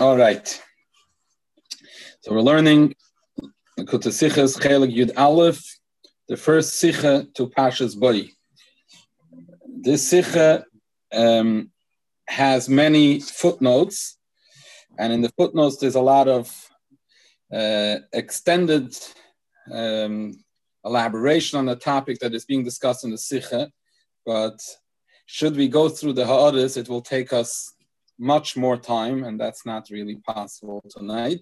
All right. So we're learning Chelek Yud Aleph, the first Sicha to Pasha's body. This Sicha um, has many footnotes, and in the footnotes there's a lot of uh, extended um, elaboration on the topic that is being discussed in the Sicha, but should we go through the Ha'aris, it will take us much more time, and that's not really possible tonight.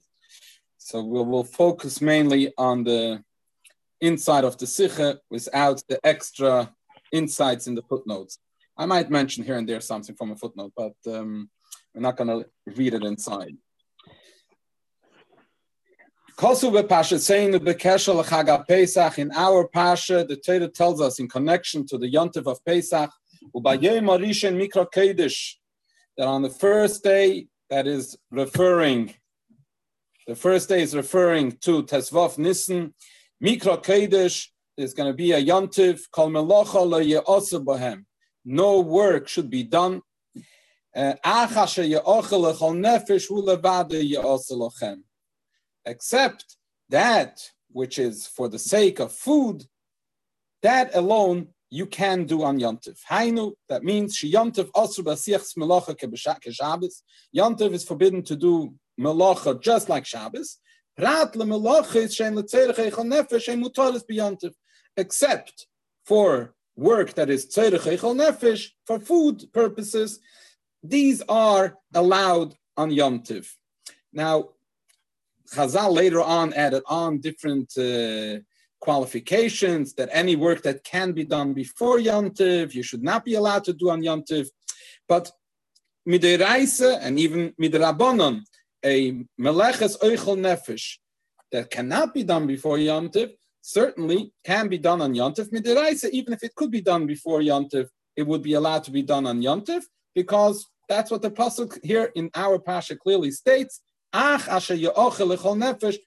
So we will focus mainly on the inside of the Sikha without the extra insights in the footnotes. I might mention here and there something from a footnote, but um, we're not going to read it inside. Kosu Pasha saying the Bekeshel Chaga Pesach in our Pasha, the Torah tells us in connection to the Yontif of Pesach, Mikra that on the first day, that is referring, the first day is referring to Tesvav Nissen, Mikra Kedesh, there's going to be a Yontiv, Kol. No work should be done. Uh, Except that which is for the sake of food, that alone you can do on Yontif. Hainu, that means she Yontif also basiachs melacha keshabbos. Yontif is forbidden to do melacha just like Shabbos. Prat le melacha is shein nefesh shein. Except for work that is tzerech nefesh, for food purposes, these are allowed on Yontif. Now, Chazal later on added on different uh, qualifications that any work that can be done before Yantiv, you should not be allowed to do on Yantiv. But midiraisa and even midrabanon, a meleches oichel nefesh that cannot be done before Yantiv, certainly can be done on Yantiv midiraisa, even if it could be done before Yantiv, it would be allowed to be done on Yantiv because that's what the pasuk here in our pasha clearly states. Ach asher nefesh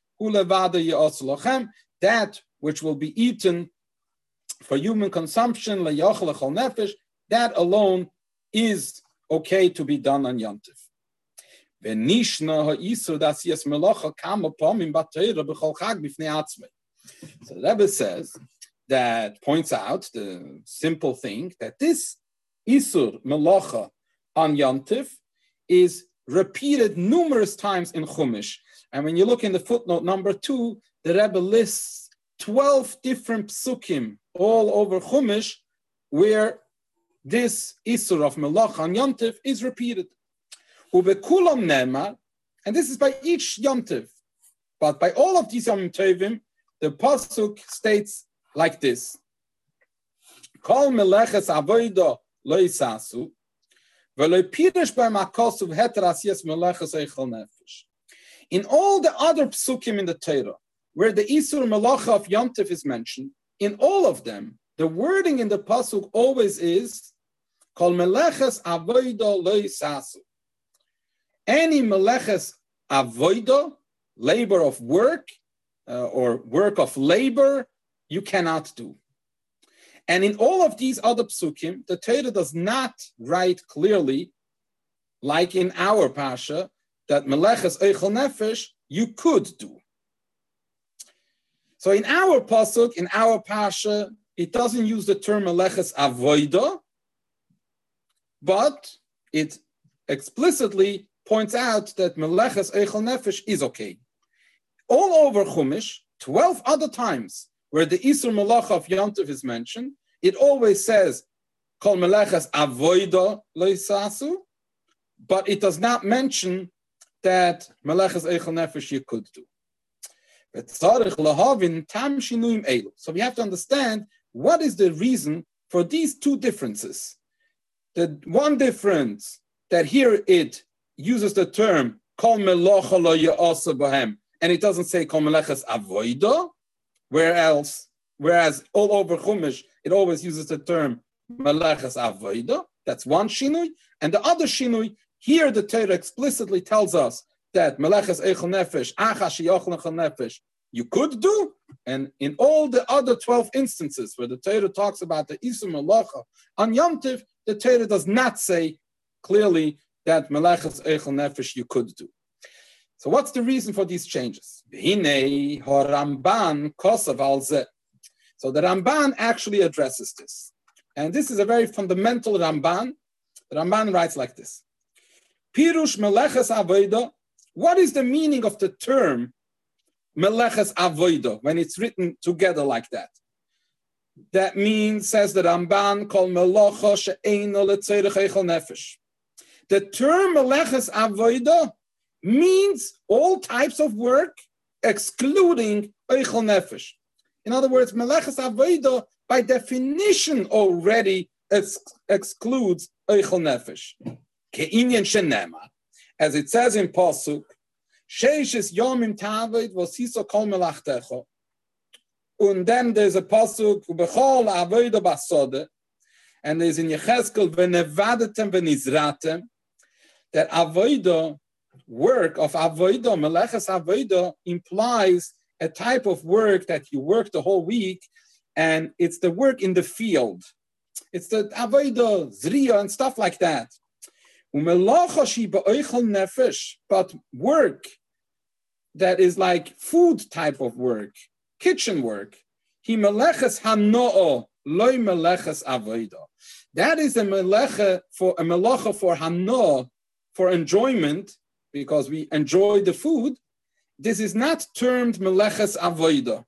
that which will be eaten for human consumption, nefesh, that alone is okay to be done on Yantif. So the Rebbe says that points out the simple thing that this Isur Melacha on Yantif is repeated numerous times in Chumash. And when you look in the footnote number two, the Rebbe lists 12 different psukim all over Chumash where this Isur of Melach on Yontif is repeated. Ubekulam Nema, and this is by each Yontif. But by all of these Yom Tovim, the Pasuk states like this. Kol meleches avoida lo yisasu, v'lo pirush by makosu v'heter asiyas meleches eichel nefesh. In all the other psukim in the Torah, where the Isur Malacha of Yom Yomtiv is mentioned, in all of them, the wording in the Pasuk always is, Kol Meleches Avoido Loi Sasu. Any Meleches Avoido, labor of work, uh, or work of labor, you cannot do. And in all of these other psukim, the Torah does not write clearly, like in our Pasha, that Meleches Eichel Nefesh you could do. So in our pasuk, in our pasha, it doesn't use the term meleches avoida, but it explicitly points out that meleches eichel nefesh is okay. All over Chumash, 12 other times where the Isur Malacha of Yontif is mentioned, it always says, Kol meleches avoida loisasu, but it does not mention that meleches eichel nefesh you could do. So we have to understand what is the reason for these two differences. The one difference that here it uses the term kol bohem, and it doesn't say kol avoida, whereas whereas all over Chumash it always uses the term avoida. That's one shinui, and the other shinui here the Torah explicitly tells us that meleches eichel nefesh, achash nefesh, you could do, and in all the other 12 instances where the Torah talks about the Isum Malacha on Yom Tiv, the Torah does not say clearly that Melechas Eichel Nefesh you could do. So what's the reason for these changes? So the Ramban actually addresses this. And this is a very fundamental Ramban. The Ramban writes like this. Pirush Meleches Avoida. What is the meaning of the term Meleches Avoida when it's written together like that? That means, says the Ramban, called Melocha She'eino Letzerech Nefesh. The term Meleches Avoida means all types of work, excluding Eichel Nefesh. In other words, Meleches Avoida, by definition, already ex- excludes Eichel Nefesh. Ke'inyan Shenema, as it says in Pasuk, Sheishes Yomim Tavid Vosiso Kol Melachtecho. And then there's a Pasuk, Bechol Avoida Basode, and there's in Yecheskel, Venevadetem Venizratem, that Avoida work of avodah, meleches avodah, implies a type of work that you work the whole week, and it's the work in the field. It's the avodah, zriya, and stuff like that. But work that is like food type of work, kitchen work, he meleches hanoo loy meleches avodah. That is a melecha for a melacha for hanoo, for enjoyment, because we enjoy the food, this is not termed meleches avoida.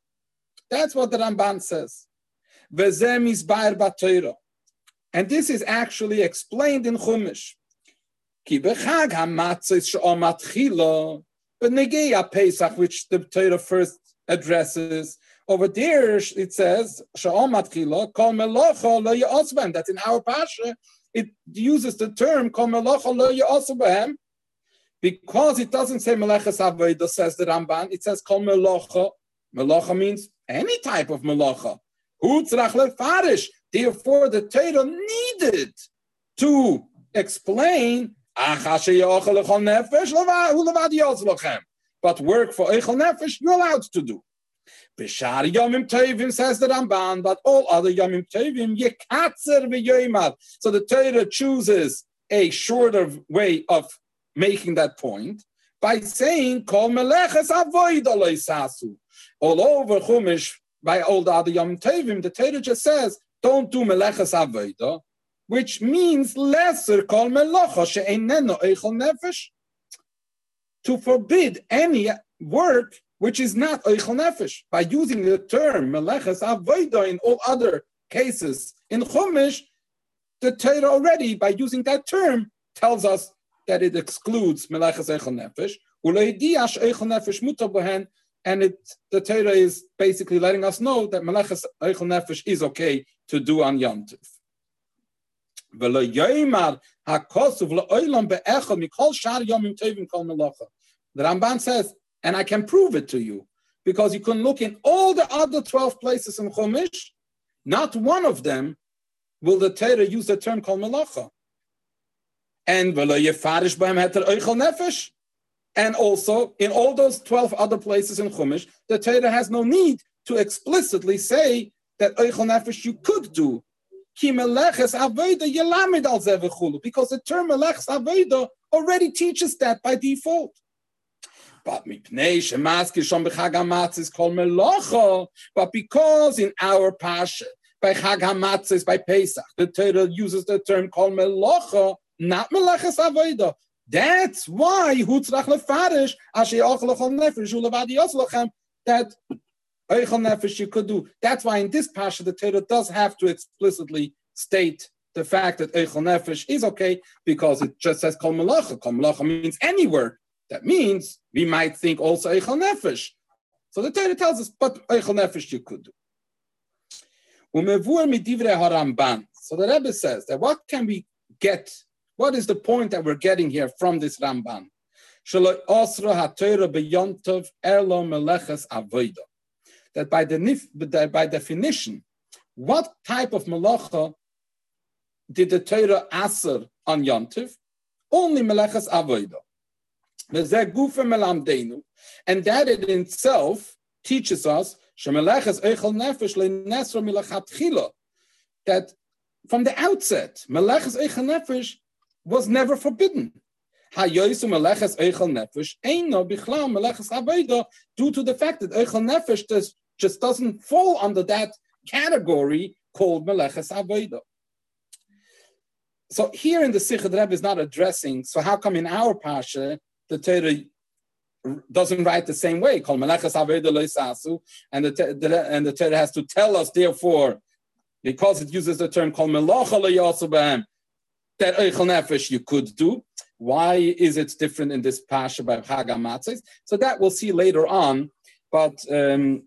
That's what the Ramban says. Vezem is And this is actually explained in Chumash. Ki bechag hamatzis she'omat chilo, but negeya Pesach, which the Torah first addresses, over there it says she'omat chilo, kol melocha lo ya'osbem. That's in our pasha. It uses the term kol melocha lo ya'osbem, because it doesn't say Meleches Avodah, says the Ramban, it says Kol Melocha. Melocha means any type of Melocha. Hutzrach Lefarish. Therefore, the Torah needed to explain but work for Eichel Nefesh, you're allowed to do. Bishar Yomim Tovim says the Ramban, but all other Yomim Tovim, Yekatzer v'yoimad. So the Torah chooses a shorter way of making that point by saying kol meleches avoid sasu. All over Chumash by all the other Yom Tevim, the Torah just says don't do meleches avoida, which means lesser kol melacha she'eneno eichel nefesh. To forbid any work which is not eichel nefesh by using the term meleches avoida in all other cases in Chumash, the Torah already by using that term tells us that it excludes Melechas Eichel Nefesh, Uleidiash Eichel Nefesh Mutablahen, and it the Torah is basically letting us know that Melechas Eichel Nefesh is okay to do on Yom Tov. The Ramban says, and I can prove it to you, because you can look in all the other 12 places in Chumash, not one of them will the Torah use the term called Melacha and nefesh. And also, in all those 12 other places in Chumash, the Torah has no need to explicitly say that Eichel Nefesh you could do. Because the term Meleches Aveda already teaches that by default. But Melacha. But because in our Pasha, by Chag HaMatzis, by Pesach, the Torah uses the term called Melacha, not meleches avoda. That's why hutzrach lefarish ashe yoslachem that eichel nefesh you could do. That's why in this pasha the Torah does have to explicitly state the fact that eichel nefesh is okay because it just says kol melacha. Kol melacha means any. That means we might think also eichel nefesh. So the Torah tells us, but eichel nefesh you could do. So the Rebbe says that what can we get what is the point that we're getting here from this Ramban? That by, the, by definition, what type of malacha did the Torah answer on Yontiv? Only melechas avoida. And that in itself teaches us that from the outset, melechas eichel nefesh was never forbidden. Due to the fact that Eichel Nefesh just, just doesn't fall under that category called Meleches Avodah. So here in the Sikh, the Rebbe is not addressing, so how come in our Pasha, the Torah doesn't write the same way, called Meleches Avodah Sasu, and the, the, and the Torah has to tell us, therefore, because it uses the term called Melacha that Eichel Nefesh you could do. Why is it different in this Pasha by Chagamatzes? So that we'll see later on, but um,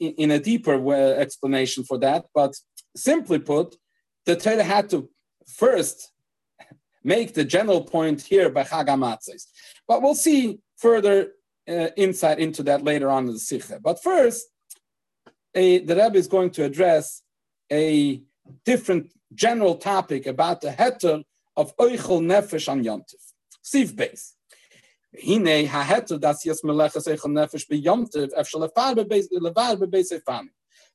in, in, a deeper uh, explanation for that. But simply put, the Torah had to first make the general point here by Chagamatzes. But we'll see further uh, insight into that later on in the Sikha. But first, a, the Rebbe is going to address a different general topic about the heter of Oichel Nefesh on Yontif. Siv base. Hine ha-heter das yes meleches Oichel Nefesh be Yontif efshel levar bebeis efani.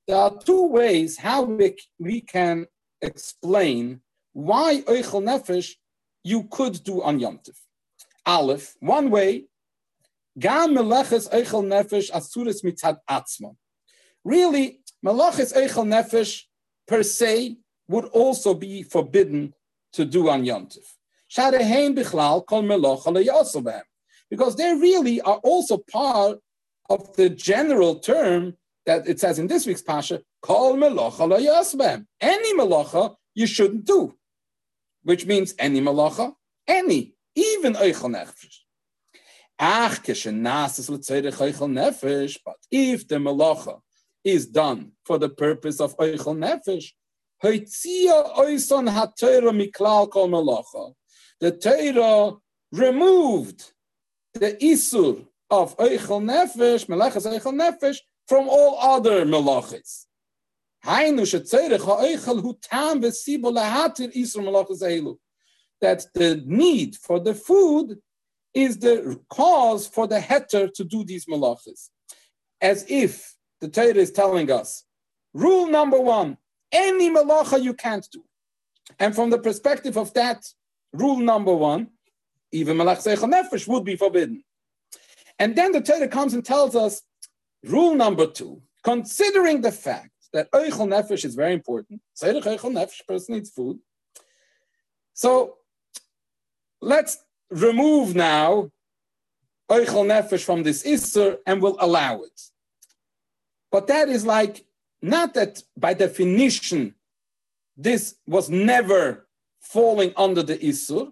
There are two ways how we, we can explain why Oichel Nefesh you could do on Yontif. Aleph, one way, Gam meleches Oichel Nefesh asuris mitzad atzma. Really, meleches Oichel Nefesh per se would also be forbidden to do on Yontif. Because they really are also part of the general term that it says in this week's Pasha, Kol Melocha Any Melocha you shouldn't do. Which means any Melocha, any, even Eichel Nefesh. But if the Melocha is done for the purpose of Eichel Nefesh, the Torah removed the Isur of Eichel Nefesh, Melechas Eichel Nefesh, from all other melachis. That the need for the food is the cause for the heter to do these melachis. As if the Torah is telling us, rule number one, any malacha you can't do. And from the perspective of that, rule number one, even malach seichel nefesh would be forbidden. And then the Torah comes and tells us, rule number two, considering the fact that eichel nefesh is very important, seirich eichel nefesh, person needs food. So let's remove now eichel nefesh from this isser and we'll allow it. But that is like not that by definition this was never falling under the Isur.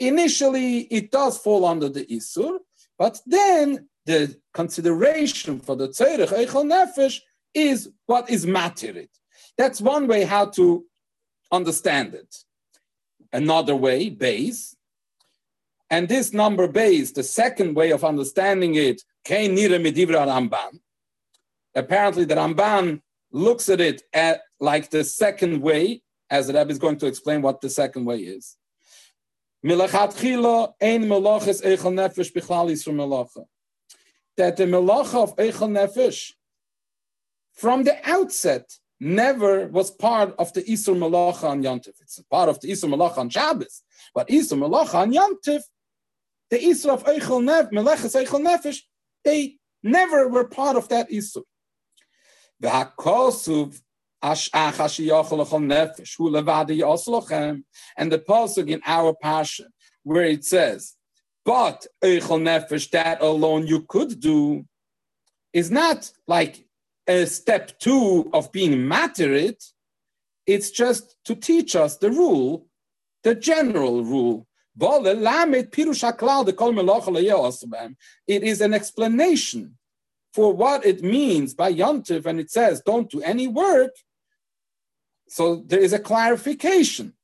Initially, it does fall under the Isur, but then the consideration for the Tzerech Eichel Nefesh is what is matirit. That's one way how to understand it. Another way, base. And this number base, the second way of understanding it, came near Medivra Ramban. Apparently, the Ramban looks at it at like the second way, as the Rebbe is going to explain what the second way is. That the melacha of Eichel Nefesh from the outset never was part of the Isur Malacha on Yantif. It's part of the Isur Malacha on Shabbos. But Isur Malacha on Yantif, the Isur of Nefesh, Meleches Eichel Nefesh, they never were part of that Isur. And the pasuk in our passion where it says, "But eichel nefesh that alone you could do," is not like a step two of being materit. It's just to teach us the rule, the general rule. It is an explanation for what it means by yontiv and it says don't do any work. So there is a clarification.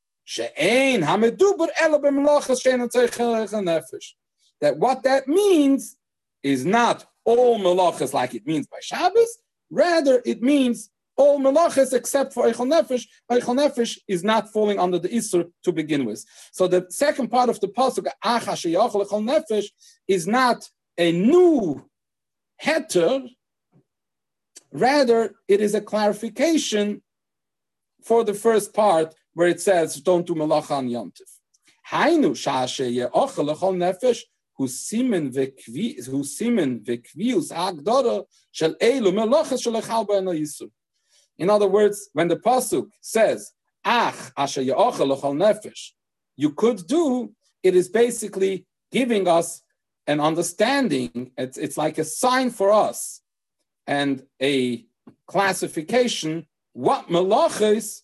That what that means is not all melachas like it means by Shabbos. Rather, it means all melachas except for Eichel Nefesh. Eichel Nefesh is not falling under the Isur to begin with. So the second part of the pasuk, Nefesh, is not a new heter, rather it is a clarification for the first part where it says don't do malacha on yontif. Hainu nefesh hu simen vekvi hu simen vekvius agdora shel shel echal. In other words, when the pasuk says ach asher yeochel lechol nefesh, you could do it is basically giving us an understanding. It's, it's like a sign for us and a classification what malachas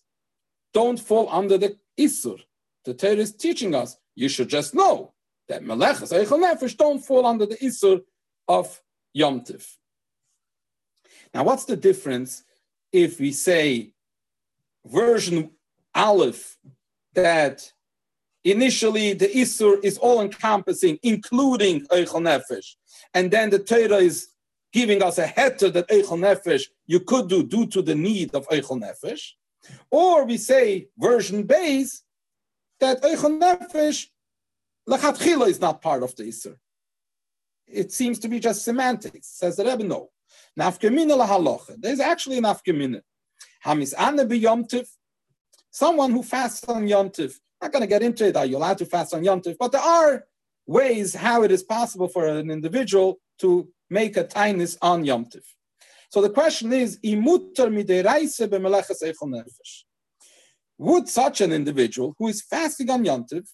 don't fall under the isur. The Torah is teaching us you should just know that malachas eichel nefesh don't fall under the isur of Yom Tiv. Now, what's the difference if we say version Aleph that initially the Isur is all encompassing, including Eichel Nefesh, and then the Torah is giving us a heter that Eichel Nefesh you could do due to the need of Eichel Nefesh, or we say version base that Eichel Nefesh Lachatchila is not part of the Isur. It seems to be just semantics, says the Rebbe. No. Nafkamina lahalocha. There's actually an nafkamina. Hamis ane b'yomtiv. Someone who fasts on yomtiv. Not going to get into it. Are you allowed to fast on yomtiv? But there are ways how it is possible for an individual to make a tainis on yomtiv. So the question is. Would such an individual who is fasting on yomtiv,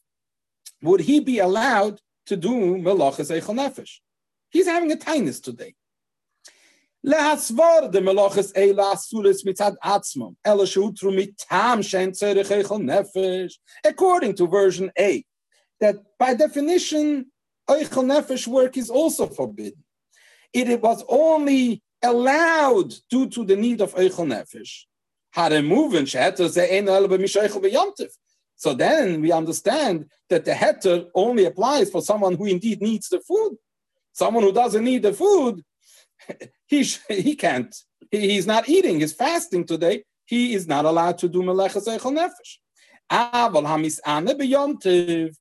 would he be allowed to do melachas eichel nefesh? He's having a tainis today. להסבור דמלוכס אלה אסולס מצד עצמם, אלא שהותרו מטעם שאין צריך איכל נפש, according to version A, that by definition, eichel nefesh work is also forbidden. It, it was only allowed due to the need of eichel nefesh. So then we understand that the heter only applies for someone who indeed needs the food. Someone who doesn't need the food, he he can't. He, he's not eating. He's fasting today. He is not allowed to do melechas eichel nefesh. Aval beyontiv.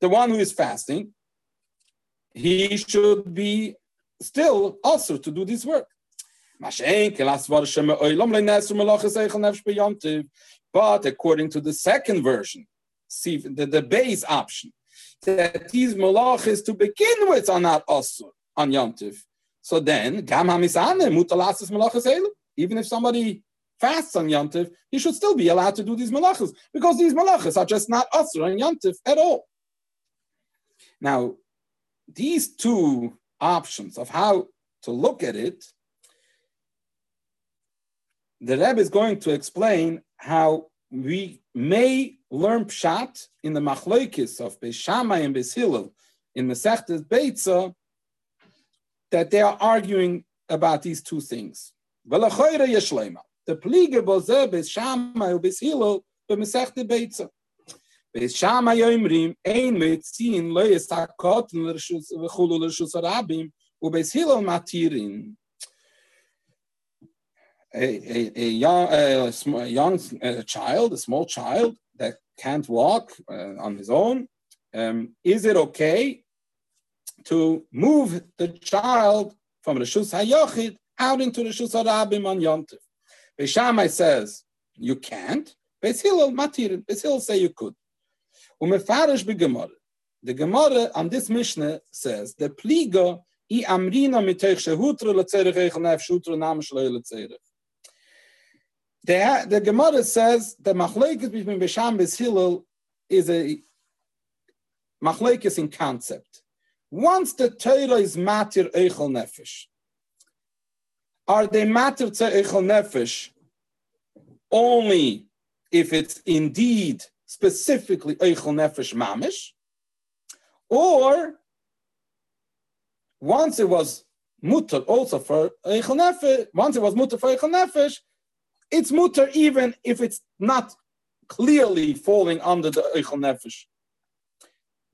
The one who is fasting, he should be still also to do this work. But according to the second version, see the, the base option, that these malachis to begin with are not also on Yom So then, even if somebody fasts on Yom he should still be allowed to do these malachas because these malachas are just not usher on Yom at all. Now, these two options of how to look at it, the Rebbe is going to explain how we may learn pshat in the machloikis of Beis Shammai and Beis Hillel in Masechtes Beitza that they are arguing about these two things. The pliege boze Beis Shammai and Beis Hillel b'Masechtes Beitza. Beis Shammai yomrim ein metzin lo yisakot v'chulu l'rshus harabim u'Beis Hillel matirin. A, a, a, young, a, young a child, a small child, that can't walk uh, on his own, um, is it okay to move the child from Rishus HaYochid out into Rishus HaRabim on Yontif? Beishamai says, you can't. Beis Hillel, Matir, Beis say you could. Umefarish begemara. The Gemara on this Mishnah says, the pliga i amrina miteich shehutra letzerich eichel nef shutra nam shloi letzerich. The, the Gemara says the machlekes between Bisham and Hillel is a machlekes in concept. Once the Torah is matir eichel nefesh, are they matir to eichel nefesh only if it's indeed specifically eichel nefesh mamish, or once it was mutter also for eichel nefesh, once it was mutter for eichel nefesh, it's mutter even if it's not clearly falling under the Eichel Nefesh.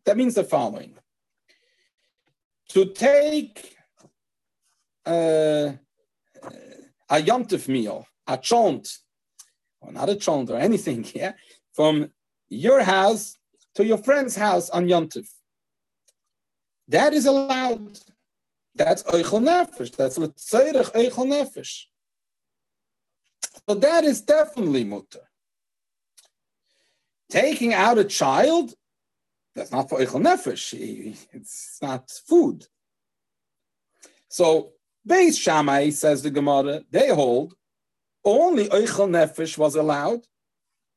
That means the following. To take uh, a yomtiv meal, a chont, or not a chont or anything, yeah, from your house to your friend's house on yomtiv. That is allowed. That's Eichel Nefesh. That's Letzerich Eichel Nefesh. So that is definitely mutter. Taking out a child, that's not for Eichel Nefesh. It's not food. So Beis Shammai, says the Gemara, they hold only Eichel Nefesh was allowed.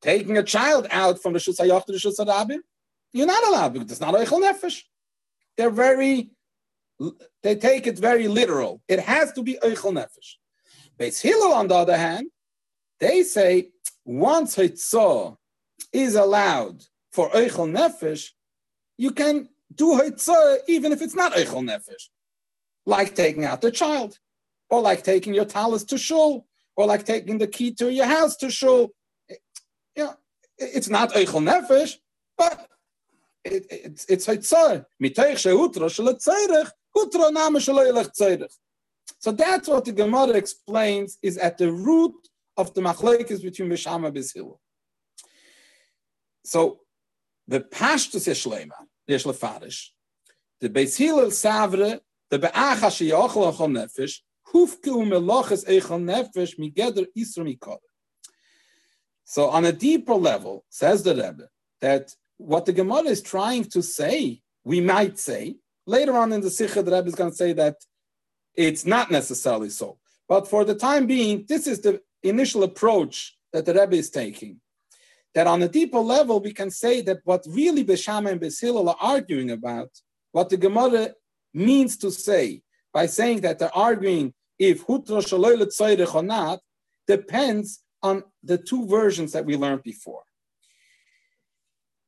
Taking a child out from the Shus to the Shus you're not allowed because it's not Eichel Nefesh. They're very, they take it very literal. It has to be Eichel Nefesh. Beis Hillel, on the other hand, they say once Hitzah is allowed for Eichel Nefesh, you can do Hitzah even if it's not Eichel Nefesh. Like taking out the child, or like taking your talus to shul, or like taking the key to your house to shul. Yeah, it's not Eichel Nefesh, but it, it's it's Hitzah. So that's what the Gemara explains is at the root of the machlekes between Bishama Hillel. So the Pashtus Yeshlema, Yeshlefarish, the Beis Hillel Savre, the Be'acha Sheyachol Achol Nefesh, Hufke Umeloches Echol Nefesh Migeder Isra Mikol. So on a deeper level, says the Rebbe, that what the Gemara is trying to say, we might say, later on in the Sikha, the Rebbe is going to say that it's not necessarily so. But for the time being, this is the initial approach that the Rebbe is taking. That on a deeper level, we can say that what really Beshama and Beis Hillel are arguing about, what the Gemara means to say by saying that they're arguing if Hutra Shaloy or not, depends on the two versions that we learned before.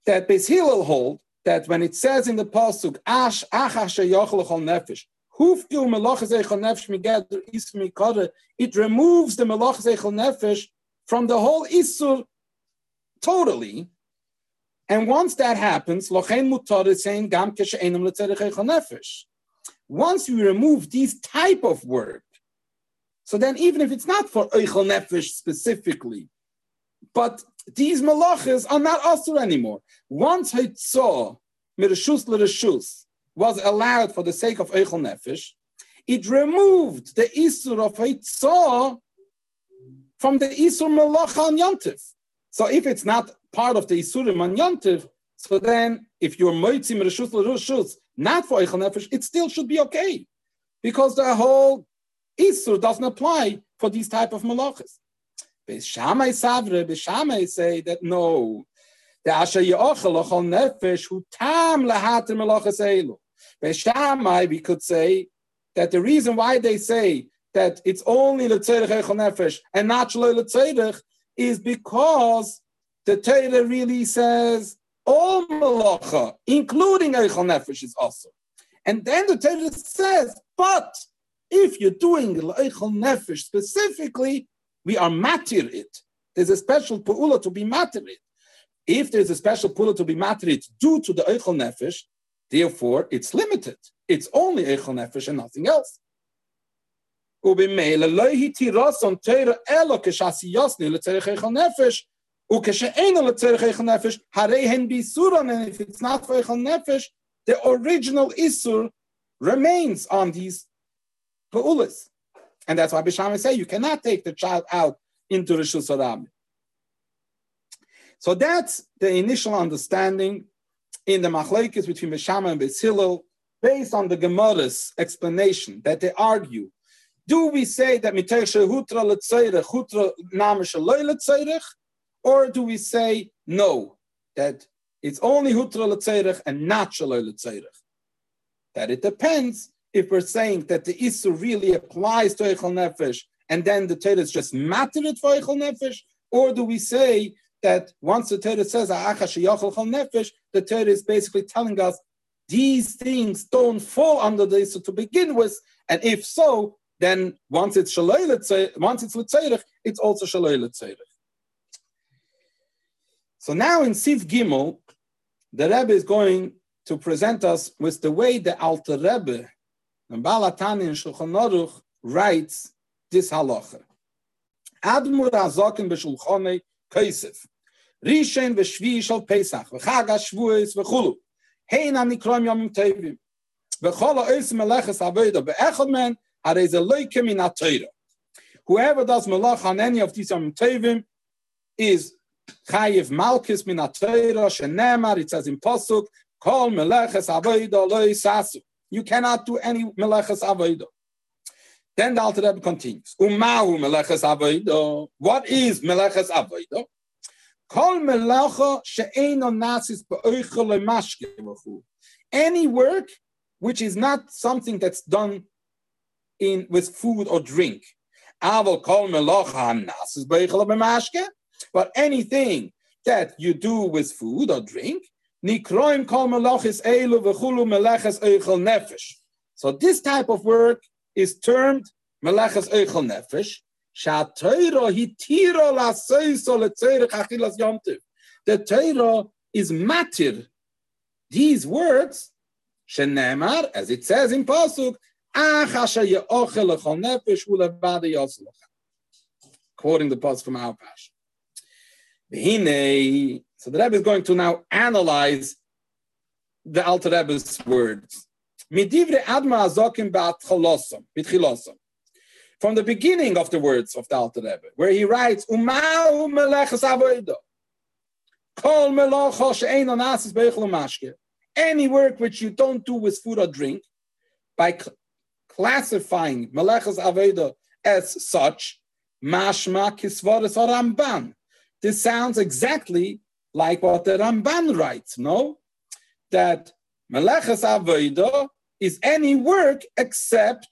That Beis hold that when it says in the pasuk Ash Achash Nefesh, it removes the melach zeichel nefesh from the whole isur totally. And once that happens, lochen mutar is saying gam nefesh. Once you remove these type of work, so then even if it's not for eichel nefesh specifically, but these malachas are not asur anymore. Once he saw mirashus l'rashus was allowed for the sake of Eichel Nefesh, it removed the Isur of Eitzah from the Isur Melacha on Yantiv. So if it's not part of the Isurim on Yantiv, so then if you're Moitzim Reshus Reshus, not for Eichel Nefesh, it still should be okay. Because the whole Isur doesn't apply for these type of Melachas. Beishamai Savre, Beishamai say that no, the Asher Yochel Ochel Nefesh, who tam lahater Melachas Elu. Beishamai, we could say that the reason why they say that it's only the tzedek nefesh and not the is because the Torah really says all malacha, including eichel nefesh, is also. And then the Torah says, but if you're doing eichel nefesh specifically, we are matir it. There's a special pu'ula to be matir it. If there's a special pu'ula to be matir it due to the eichel nefesh, Therefore, it's limited. It's only Eichel Nefesh and nothing else. ובמילא לא תירסון תרא אלא כשעשייסני לצריך איכל נפש, וכשאינו לצריך איכל נפש, הרי הן באיסורון, and if it's not for איכל נפש, the original isur remains on these pa'ulas. And that's why Bisham say you cannot take the child out into Rishus Harabim. So that's the initial understanding in the machlekes between Beshama and Beis based on the Gemara's explanation that they argue. Do we say that mitesha hutra letzeirech hutra namish letzeirech, or do we say no that it's only hutra letzeirech and not shaloi letzeirech? That it depends if we're saying that the issue really applies to echol nefesh and then the Torah is just matter it for echol nefesh, or do we say that once the Torah says nefesh, the Torah is basically telling us these things don't fall under the this to begin with, and if so, then once it's shalei once it's letzerich, it's also letzerich. So now in Siv Gimel, the Rebbe is going to present us with the way the Alter Rebbe, and Baal HaTanya and Shulchan Aruch writes this halacha. Admur azokin b'shulchanei v'shvi shel Pesach, v'chulu. Hein yomim tevim. Ha-ois avoida men, ze min ha-teira. Whoever does malach on any of these Yom Tovim is chayiv malchus min atayra shenemar. It says in pasuk, kol meleches avodah loy sasu. You cannot do any meleches avodah. Then the Alter Rebbe continues. Umahu meleches avodah. What is meleches avodah? Kol melacha she'eno nasis be'oichel mashke Any work which is not something that's done in with food or drink. Aval kol melacha nasis be'oichel mashke. But anything that you do with food or drink, nikroim kol melachis elu v'chulu meleches oichel nefesh. So this type of work is termed meleches oichel nefesh, the Torah is matir. These words, shenemar, as it says in Pasuk, quoting the Pasuk from our Pash. So the Rebbe is going to now analyze the Alter Rebbe's words. From the beginning of the words of the Alter Rebbe, where he writes, "Umau melechas avodah, kol melocha she'ein onasis beichel mashke." Any work which you don't do with food or drink, by cl- classifying melechas avodah as such, mashma kisvaris Ramban. This sounds exactly like what the Ramban writes. No, that melechas avodah is any work except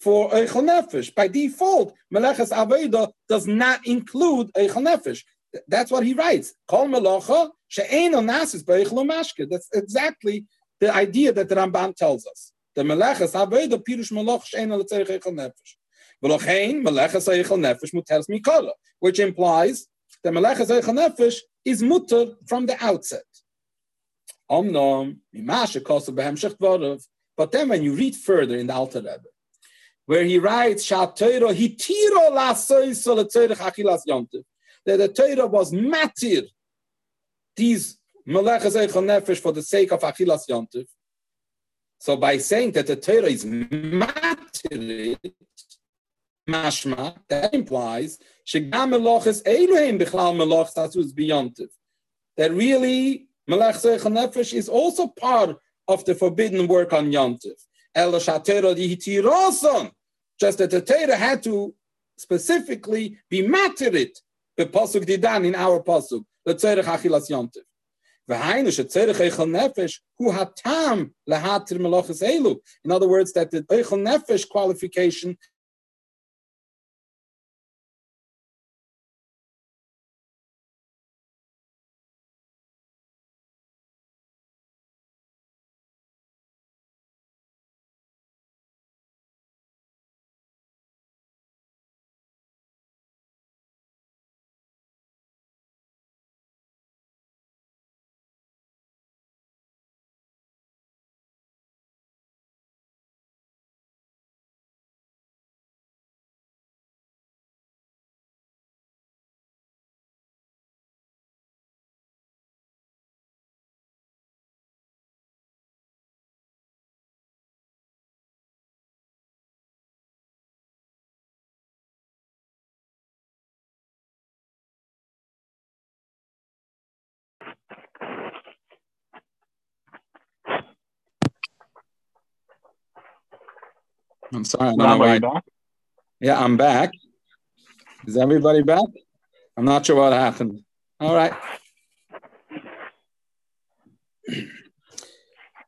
for Eichel Nefesh. By default, Meleches Aveda does not include Eichel Nefesh. That's what he writes. Kol Melacha she'eno nasis beichel mashke. That's exactly the idea that the Ramban tells us. The Meleches Aveda pirush Melach she'eno letzerich Eichel Nefesh. V'lochein Meleches Eichel Nefesh muteres mikala, which implies that Meleches Eichel Nefesh is mutter from the outset. Omnom, mimashe kosa behemshech dvarav. But then when you read further in the Alter Rebbe, where he writes, that the Torah was matir these melechas eichel nefesh for the sake of achilas yontiv. So by saying that the Torah is matir, mashma, that implies shegam melachas elohim bichlal. That really melechas nefesh is also part of the forbidden work on shatera dihitiroson just that the Torah had to specifically be materit the pasuk didan in our pasuk the tzerich achilas yontiv. V'hainu shetzerich eichel nefesh hu hatam lehatir melachas elu. In other words, that the eichel nefesh qualification I'm sorry. I back? Yeah, I'm back. Is everybody back? I'm not sure what happened. All right.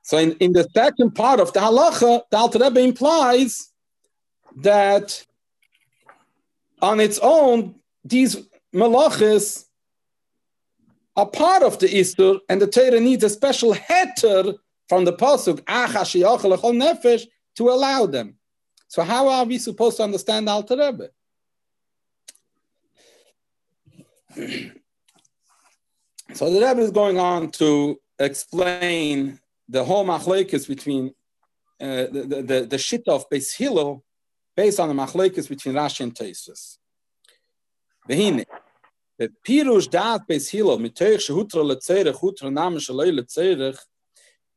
So in, in the second part of the halacha, the Alter Rebbe implies that on its own, these malachas are part of the Istur, and the Torah needs a special heter from the pasuk nefesh to allow them. So how are we supposed to understand Alter Rebbe? so the Rebbe is going on to explain the whole machlekes between uh, the, the, the, shit of Beis Hillel based on the machlekes between Rashi and Toisfus. Vehine, the pirush dat Beis Hillel mitoich shehutra letzerech hutra name shaloi letzerech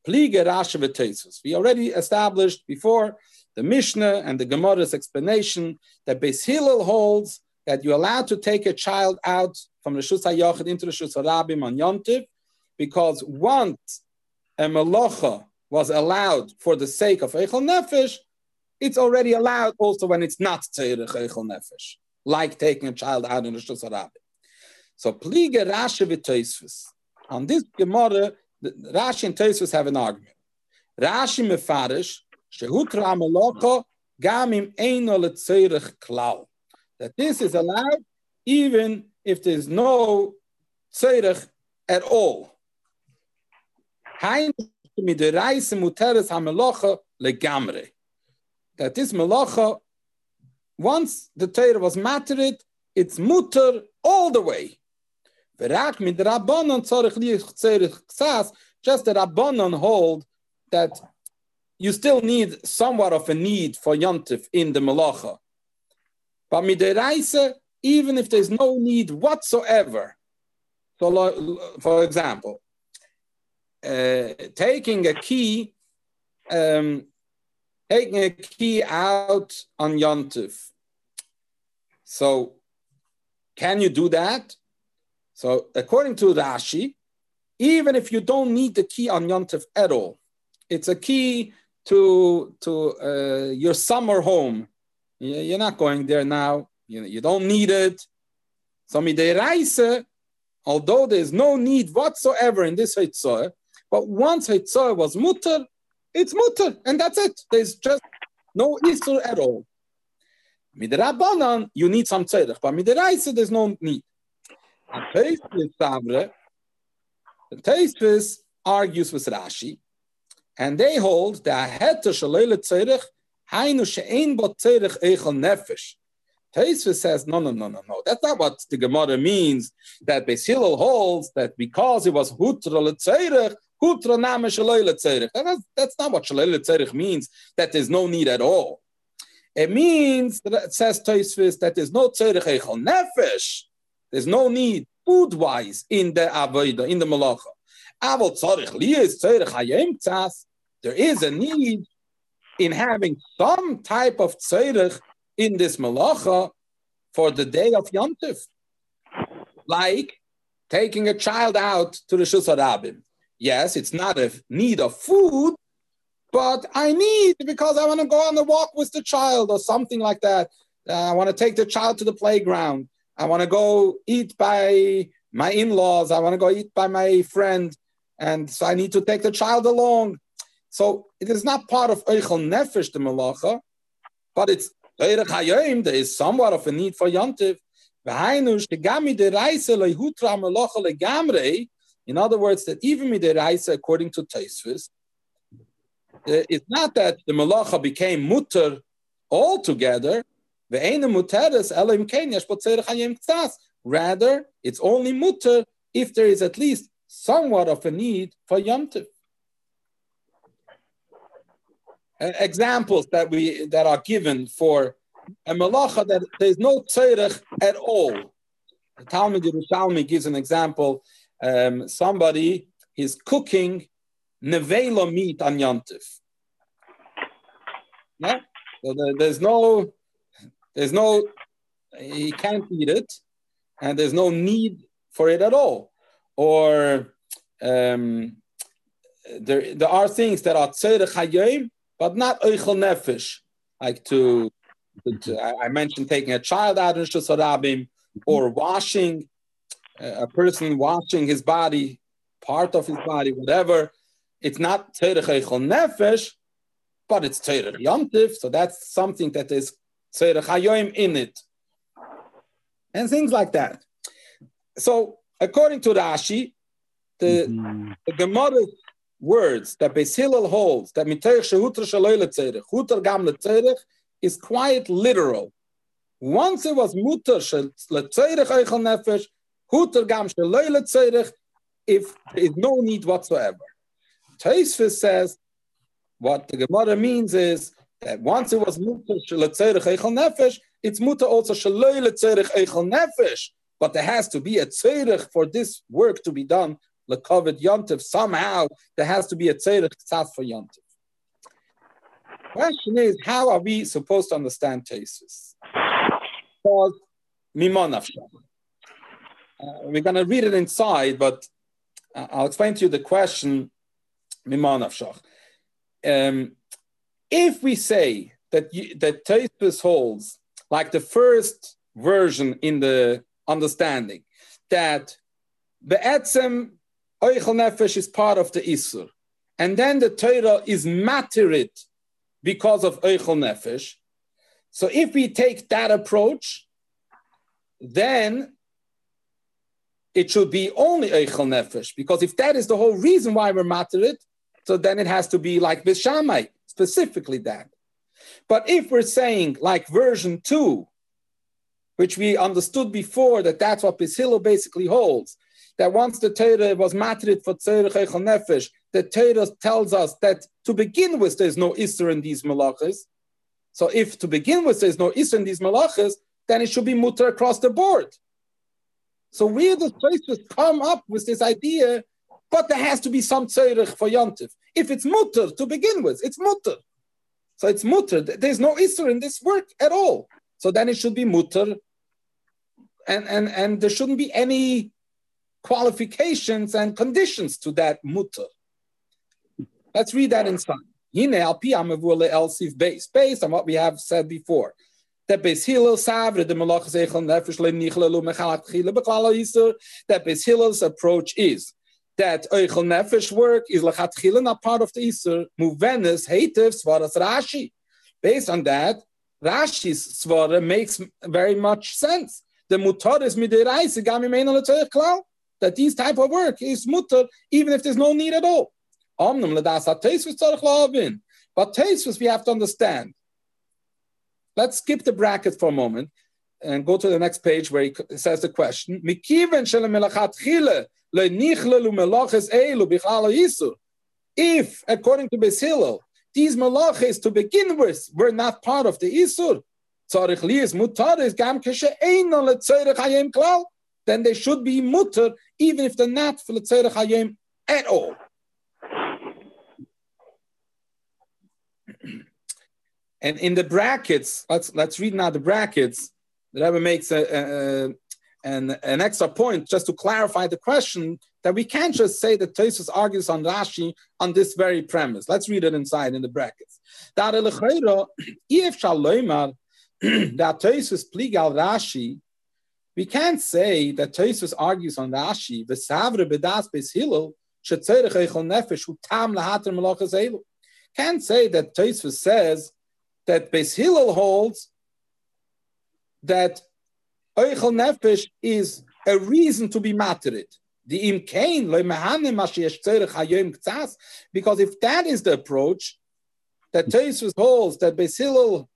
pliege Rashi v'Toisfus. We already established before the Mishnah and the Gemara's explanation that Beis Hillel holds that you're allowed to take a child out from the Shus HaYachid into the Shus HaRabim on Yontiv, because once a Melacha was allowed for the sake of Eichel Nefesh, it's already allowed also when it's not Tzeirich Eichel Nefesh, like taking a child out in the Shus HaRabim. So Pliege Rashi v'Toisfus. On this Gemara, Rashi and Toisfus have an argument. Rashi mefarish shehutra Melacha gam im eino that this is allowed even if there's no tzerich at all. That this melacha, once the Torah was mattered, it's mutter all the way. Just that Rabbanon hold that you still need somewhat of a need for yontif in the melacha. But midiraisa, even if there's no need whatsoever, so for example, uh, taking a key, um, taking a key out on Yontif. So, can you do that? So, according to Rashi, even if you don't need the key on Yontif at all, it's a key to to uh, your summer home you're not going there now. You, you don't need it. So midiraisa, although there's no need whatsoever in this Hitzah, but once Hitzah was mutter, it's mutter, and that's it. There's just no issue at all. Midrabanan, you need some tzedach, but midiraisa, there's no need. The Taisvis argues with Rashi, and they hold that heter shalele tzedach Hainu she'ein bo tzerich eichel nefesh. Taisva says, no, no, no, no, no. That's not what the Gemara means. That Beis Hillel holds that because it was hutra letzerich, hutra name shaloi letzerich. That's not what shaloi letzerich means. That there's no need at all. It means that says Taisvis that there's no tzerich eichel nefesh. There's no need food-wise in the avodah, in the malacha. There is a need in having some type of tzedek in this malacha for the day of Yom like taking a child out to the Shusarabim. Yes, it's not a need of food, but I need because I want to go on the walk with the child or something like that. Uh, I want to take the child to the playground. I want to go eat by my in-laws. I want to go eat by my friend, and so I need to take the child along. So it is not part of Eichel Nefesh, the Malacha, but it's Eirech Hayoim, there is somewhat of a need for Yantiv. In other words, that even midiraisa, according to Taisvis, it's not that the malacha became mutter altogether. Rather, it's only mutter if there is at least somewhat of a need for yomtiv. examples that we that are given for a malacha that there's no tzerich at all. The Talmud Yerushalmi gives an example. Um, somebody is cooking nevela meat on yontif. Yeah, so there's no, there's no, he can't eat it, and there's no need for it at all. Or um, there, there are things that are tzerich hayim but not oichel nefesh, like to, to, I mentioned taking a child out in Shusarabim or washing a person washing his body, part of his body, whatever. It's not Terech Eichel Nefesh, but it's Terech Yomtiv, so that's something that is Terech Hayoim in it. And things like that. So, according to Rashi, the, mm-hmm. the Gemara words that Beis Hillel holds that miteich shehutra shaloi letzerich, hutar gam letzerich, is quite literal. Once it was mutar letzerich eichel nefesh, hutar gam shaloi letzerich, if there is no need whatsoever. Taisvis says what the Gemara means is that once it was mutar letzerich eichel nefesh, it's mutar also shaloi letzerich eichel nefesh, but there has to be a tzerich for this work to be done lekovet yontif. Somehow there has to be a tzedek tzad for yontif. Question is, how are we supposed to understand Tesis? Because mimonafsha. Uh, we're going to read it inside, but uh, I'll explain to you the question mimonafshach. Um, if we say that you, that Tesis holds like the first version in the understanding that be'etzem oichel nefesh is part of the isur, and then the Torah is materit because of oichel nefesh. So if we take that approach, then it should be only Eichel Nefesh, because if that is the whole reason why we're materit, so then it has to be like Bishamai, specifically that. But if we're saying like version two, which we understood before that that's what Bishilo basically holds, that once the Torah was matrid for Tzerich Nefesh, the Torah tells us that to begin with there's no Isser in these malachas. So if to begin with there's no Isser in these malachas, then it should be mutter across the board. So where does Tosfos come up with this idea? But there has to be some tzerich for yontif. If it's mutter to begin with, it's mutter. So it's mutter. There's no isser in this work at all. So then it should be mutter, and and and there shouldn't be any qualifications and conditions to that mutter. Let's read that inside. Based on what we have said before that Beis Hillel savre the malach zeichel nefesh le nichlelu mechalak chile beklal yiser. That Beis Hillel's approach is that eichel nefesh work is lechat chile not part of the iser. Muvenes heitev svaras Rashi. Based on that, Rashi's svara makes very much sense. The mutar is midiraise gami. That these type of work is mutar even if there's no need at all. Omnum ledas ha. But teisvus we have to understand Let's skip the bracket for a moment and go to the next page where he says the question. If, according to Beis these malachis to begin with were not part of the Isur, then they should be mutter even if they're not for the at all. And in the brackets, let's let's read now the brackets. The Rebbe makes a, a, a an, an extra point just to clarify the question that we can't just say that Tosus argues on Rashi on this very premise. Let's read it inside in the brackets. That if Shaloimar that Tosus pligal Rashi, we can't say that Tosus argues on Rashi. V'savre bedas beis Hillel shetzerich eichel nefesh hu tam melachas Can't say that Tosus says that Beis holds that Eichel Nefesh is a reason to be materit. The imkain because if that is the approach that Tesis holds, that Beis Hillel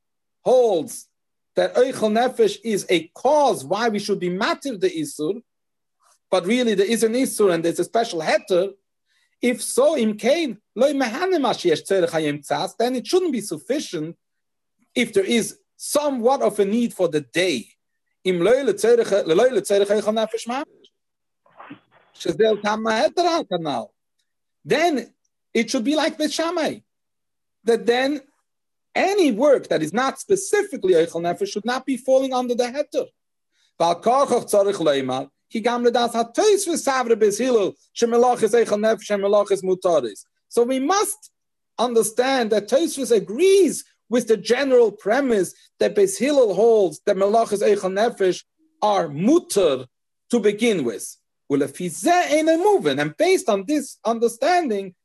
holds that Eichel Nefesh is a cause why we should be matir the Isur, but really there is an Isur and there's a special heter. If so, im kain then it shouldn't be sufficient if there is somewhat of a need for the day, then it should be like Beshamai. That then any work that is not specifically Eichel Nefesh should not be falling under the heter. So we must understand that Tosfos agrees with the general premise that Beis Hillel holds that Melachas Eichel Nefesh are mutter to begin with. And based on this understanding,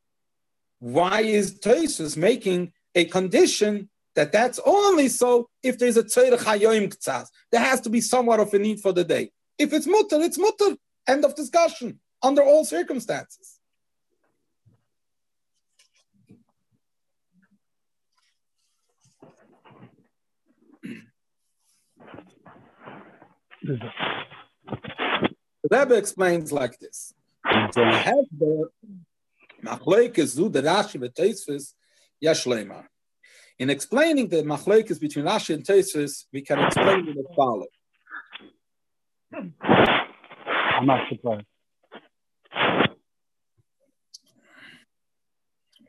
why is Tosus making a condition that that's only so if there's a tzedek hayoim ktsas? There has to be somewhat of a need for the day. If it's mutter, it's mutter. End of discussion. Under all circumstances. The Rebbe explains like this. So we have the machlekes zu the Rashi v'Teisvis yashlema. In explaining the machlekes between Rashi and Teisvis, we can explain it as follows. I'm not surprised.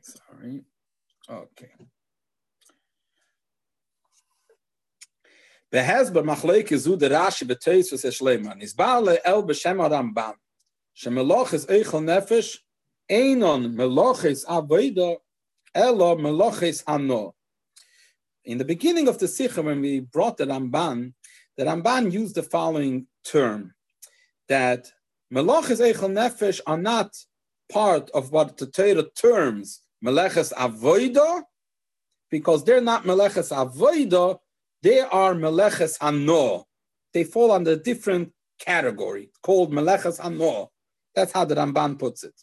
Sorry. Okay. Behezber machleke zu der Rashi beteis was es shleiman. Is bale el beshem Ramban. Shemeloch is eichel nefesh einon meloch is avoida elo meloch is hano. In the beginning of the Sikha, when we brought the Ramban, the Ramban used the following term that Melachis Eichel Nefesh are not part of what the Torah terms Meleches Avoida, because they're not Meleches Avoida, they are Meleches Hano. They fall under a different category called Meleches Hano. That's how the Ramban puts it.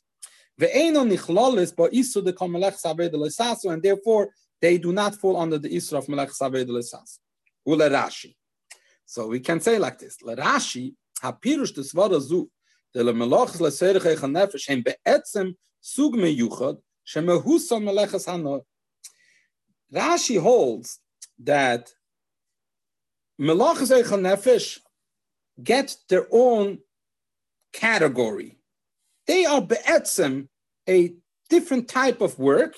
And therefore, they do not fall under the Isra of Melech Saved Lesas. Ule Rashi. So we can say like this: Rashi hapirush des zu de le Melach le Serich Nefesh beetzem sug meyuchad shemehusa Melechas Hano. Rashi holds that Melachas Echan Nefesh get their own category. They are beetzem a different type of work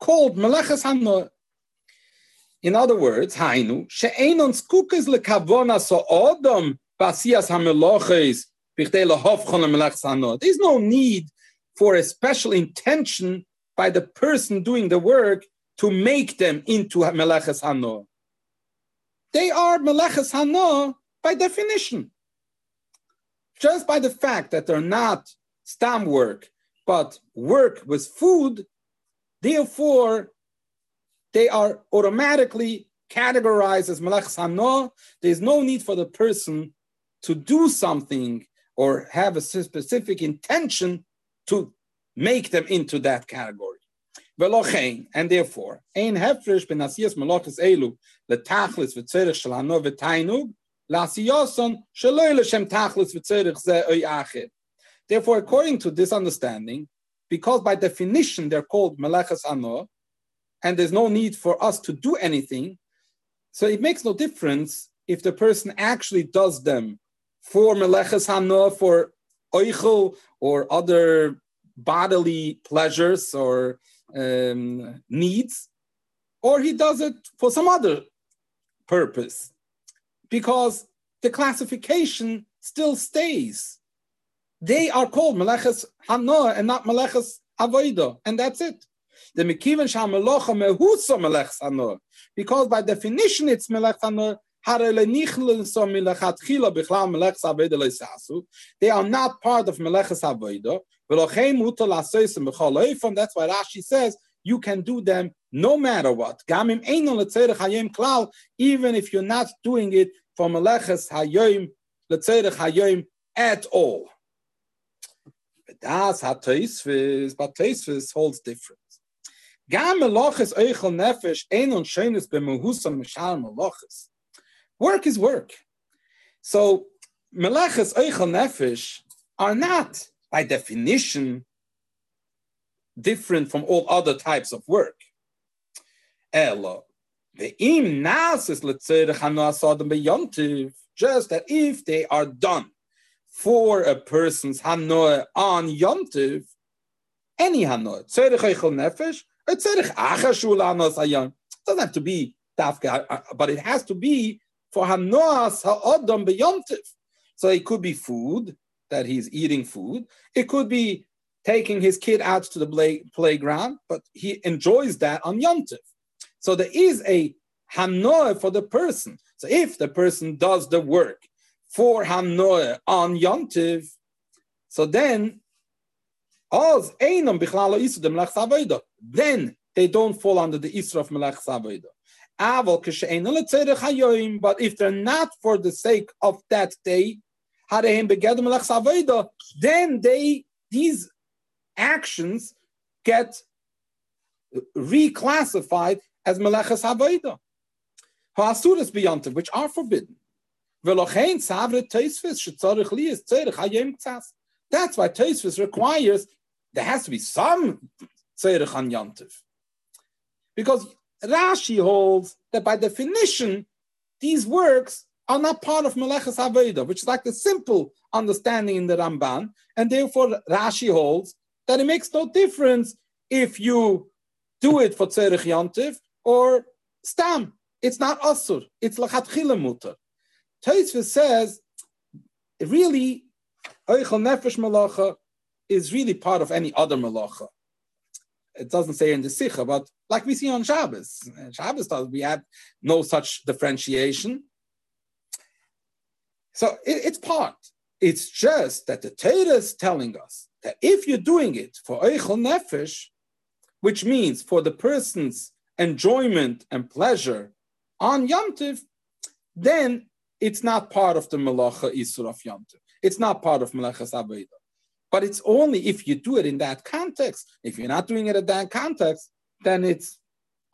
called Melechas Hano. In other words, Hainu, she'enon skukes lekavona so odom basias hameloches there's no need for a special intention by the person doing the work to make them into meleches hano. They are meleches hano by definition. Just by the fact that they're not stam work, but work with food, Therefore, they are automatically categorized as malach hano. There's no need for the person to do something or have a specific intention to make them into that category. And therefore, ein hefresh ben asiyas malachas elu letachlis v'tzerich shel hano v'tainug lasiyoson shaloi l'shem tachlis v'tzerich ze oy acher. Therefore, according to this understanding, because by definition they're called melechas ano, and there's no need for us to do anything. So it makes no difference if the person actually does them for melechas ano, for oichel or other bodily pleasures or um, needs, or he does it for some other purpose, because the classification still stays. They are called Meleches Hanoah and not Meleches Avoida, and that's it. The Mekivan Shamelocha Mehusa Meleches Hanoah, because by definition it's Melech Hanoah. They are not part of Meleches Avoida. That's why Rashi says you can do them no matter what. Even if you're not doing it for Meleches Hayom at all. But das hat Teisvis, but Teisvis holds different. Gam meloches eichel nefesh ein und schönes b'mehusam mishal meloches. Work is work. So meleches eichel nefesh are not, by definition, different from all other types of work. Elo, ve'im nasis letzerech hanu asadam beyontiv, just that if they are done for a person's hanoah on yontiv, any hanoah, tzerich eichel nefesh, or tzerich achashul hanos hayon. Doesn't have to be dafka, uh, uh, but it has to be for hanoas ha'odom beyontiv. So it could be food that he's eating food. It could be taking his kid out to the play, playground, but he enjoys that on yontiv. So there is a hanoah for the person. So if the person does the work for Hanoah on Yontiv, so then Oz Then they don't fall under the Isra of Melech Savoida. But if they're not for the sake of that day, then they these actions get reclassified as Melechas Havoida. Ha'asuras beyond which are forbidden. That's why Tosfos requires there has to be some tzerich on yantiv. Because Rashi holds that by definition, these works are not part of Meleches Haveda, which is like the simple understanding in the Ramban, and therefore Rashi holds that it makes no difference if you do it for Tzerich Yantiv or Stam. it's not asur, it's lachatchila mutar. Taisva says, really, oichel nefesh malacha is really part of any other malacha. It doesn't say in the Sikha, but like we see on Shabbos. Shabbos does we have no such differentiation. So it, it's part. It's just that the Torah is telling us that if you're doing it for Eichel Nefesh, which means for the person's enjoyment and pleasure on Yom then it's not part of the Malacha Isur of Yom It's not part of Malachas Aveda. But it's only if you do it in that context. If you're not doing it in that context, then it's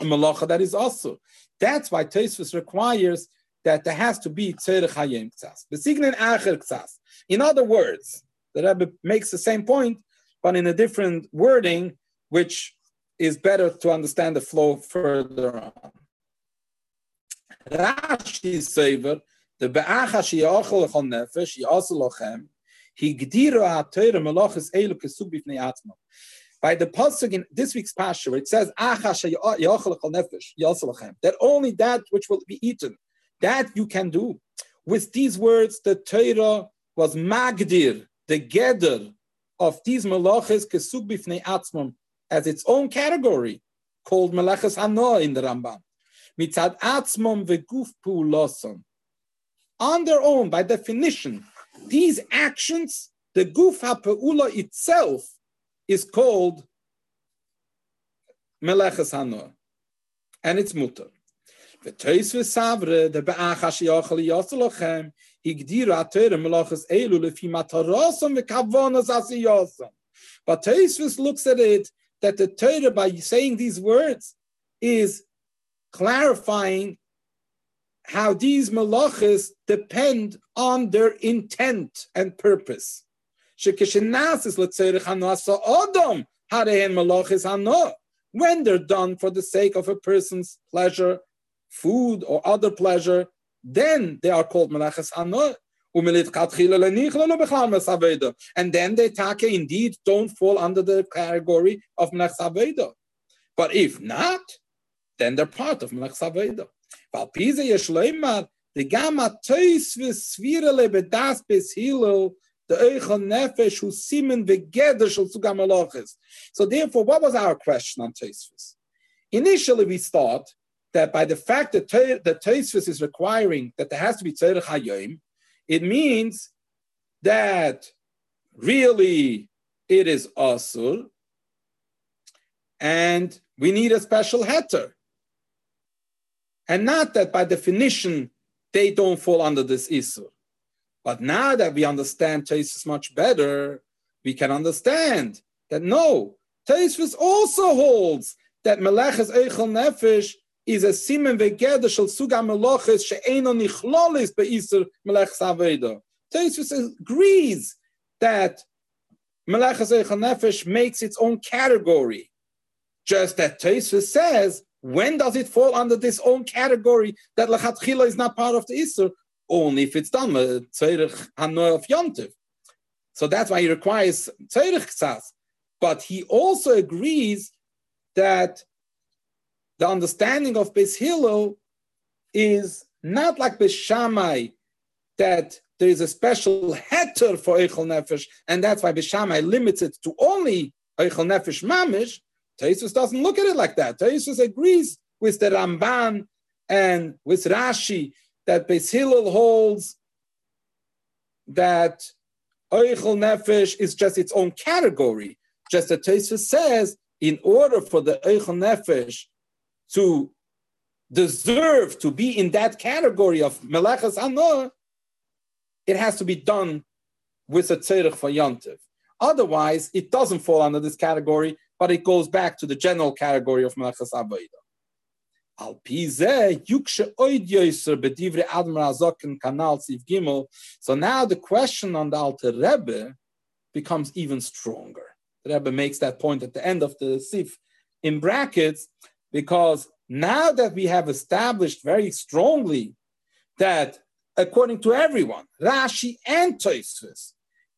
a Malacha that is also. That's why Tosfos requires that there has to be Tzerech Hayem Ksas. In other words, the Rebbe makes the same point, but in a different wording, which is better to understand the flow further on. Rashi the Be'acha Lechon Nefesh, Higdiru Elu Kesub Bifnei Atzma. By the pasuk in this week's pasture, it says, Acha Nefesh, that only that which will be eaten, that you can do. With these words, the Torah was Magdir, the Geder of these Melachis Kesub Bifnei Atzmam, as its own category called Melechus Hanoah in the Ramban. Mitzad atzmom veguf pulosom. On their own, by definition, these actions, the guf ha'pe'ula itself is called Melechus Hanoah, and it's mutter. V'teis v'savre de be'achash yochel yosolochem higdiru atere melachas elu lefi matarosam v'kavonos asiyosam. But Teisvis looks at it that the Torah, by saying these words, is clarifying how these malachas depend on their intent and purpose. When they're done for the sake of a person's pleasure, food or other pleasure, then they are called malachas hanoah. And then the take indeed don't fall under the category of Melech. But if not, then they're part of Melech Saveda. So therefore, what was our question on Tosfos? Initially, we thought that by the fact that the Tosfos is requiring that there has to be Tzerech Hayyim, it means that really it is asur, and we need a special heter. And not that by definition they don't fall under this isur. But now that we understand Tosfos much better, we can understand that no, Tosfos also holds that Melechas Eichel Nefesh is a simen vegeder shel suga meloches she'eno nichlolis beiser melechas aveda. Tosfos agrees that eichel nefesh makes its own category. Just that Tosfos says, when does it fall under this own category that lechatchila is not part of the isur? Only if it's done tzerich hanoy of yontiv. So that's why he requires tzerich ksas. But he also agrees that the understanding of Beis Hillel is not like Beis Shammai, that there is a special heter for Eichel Nefesh, and that's why Beis Shammai limits it to only Eichel Nefesh Mamish. Taisus doesn't look at it like that. Taisus agrees with the Ramban and with Rashi that Beis Hillel holds that Eichel Nefesh is just its own category. Just that Taisus says, in order for the Eichel Nefesh to deserve to be in that category of melechas hanoah, it has to be done with a tzerich for yontiv. Otherwise, it doesn't fall under this category, but it goes back to the general category of melechas avodah. Al. So now the question on the Alter Rebbe becomes even stronger. The Rebbe makes that point at the end of the sif in brackets because now that we have established very strongly that according to everyone, Rashi and Tosfos,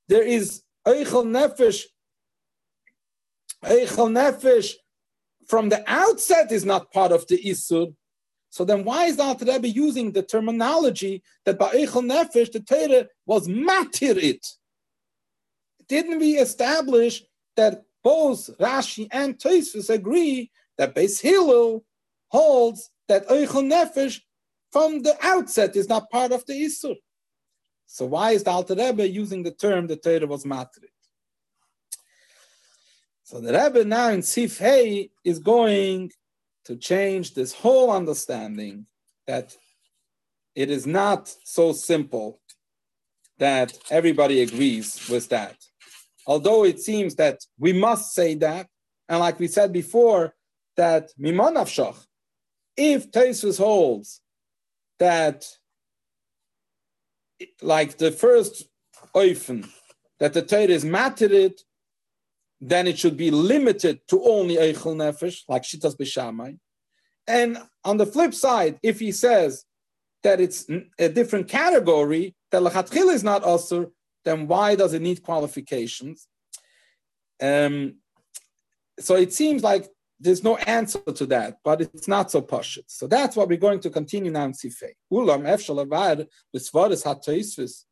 there is Eichel Nefesh, Eichel Nefesh from the outset is not part of the Isur, So then why is the Alter Rebbe using the terminology that by Eichel Nefesh, the Torah was matirit? Didn't we establish that both Rashi and Tosfos agree that Beis Hillel holds that Eichel Nefesh from the outset is not part of the Isur? So why is the Alter Rebbe using the term the Torah was matirit? So the Rebbe now in Sif is going to change this whole understanding that it is not so simple that everybody agrees with that. Although it seems that we must say that, and like we said before, that mimanavshach, if Tesis holds that, like the first oifen, that the Torah is materid then it should be limited to only Eichel Nefesh, like Shitas B'Shamai. And on the flip side, if he says that it's a different category, that Lachatchil is not Asur, then why does it need qualifications? Um, so it seems like there's no answer to that, but it's not so pashut. So that's what we're going to continue now in Sifei. Ulam efshal avad b'svaris hatoisvis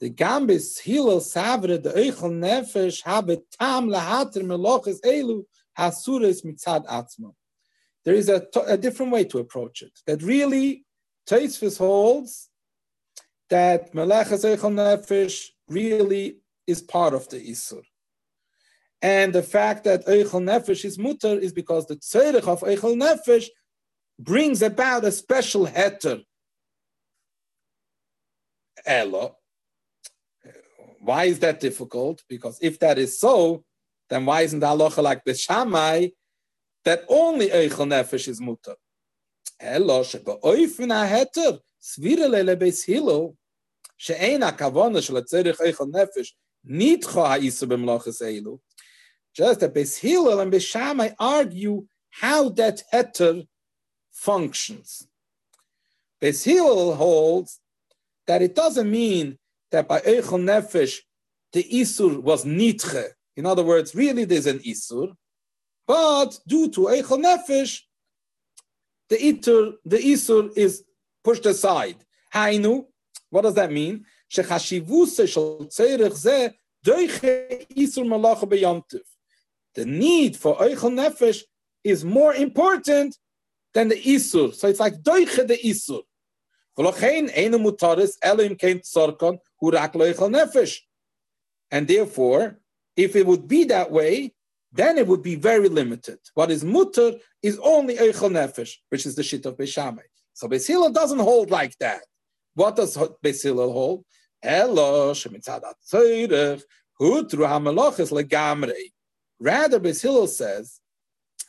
the gambis hilo savre de eichel nefesh habe tam lahater meloches elu hasuris mitzad atzmo. There is a, a different way to approach it. That really, Tosfos holds that meleches eichel nefesh really is part of the isur. And the fact that eichel nefesh is mutter is because the tzedek of eichel nefesh brings about a special heter. Elo, why is that difficult? Because if that is so, then why isn't the halacha like the Shammai that only Eichel Nefesh is mutter? Elo shebeoifen ha-heter svire lele beis hilo she'ein ha-kavona shel ha-tzerich Eichel Nefesh nitcho ha-isu b'mloches eilu. Just that Beis Hillel and Beis Shammai argue how that heter functions. Beis Hillel holds that it doesn't mean that by Eichel Nefesh, the Isur was Nitche. In other words, really there's an Isur, but due to Eichel Nefesh, the, itur, the Isur is pushed aside. Hainu, what does that mean? The need for Eichel Nefesh is more important than the Isur. So it's like Doiche the Isur. And therefore, if it would be that way, then it would be very limited. What is mutter is only eichel nefesh, which is the shit of Beishamai. So Beis doesn't hold like that. What does Beis hold? Elo shemitzadat tzorech hutru hamelachis legamrei. Rather, Beis says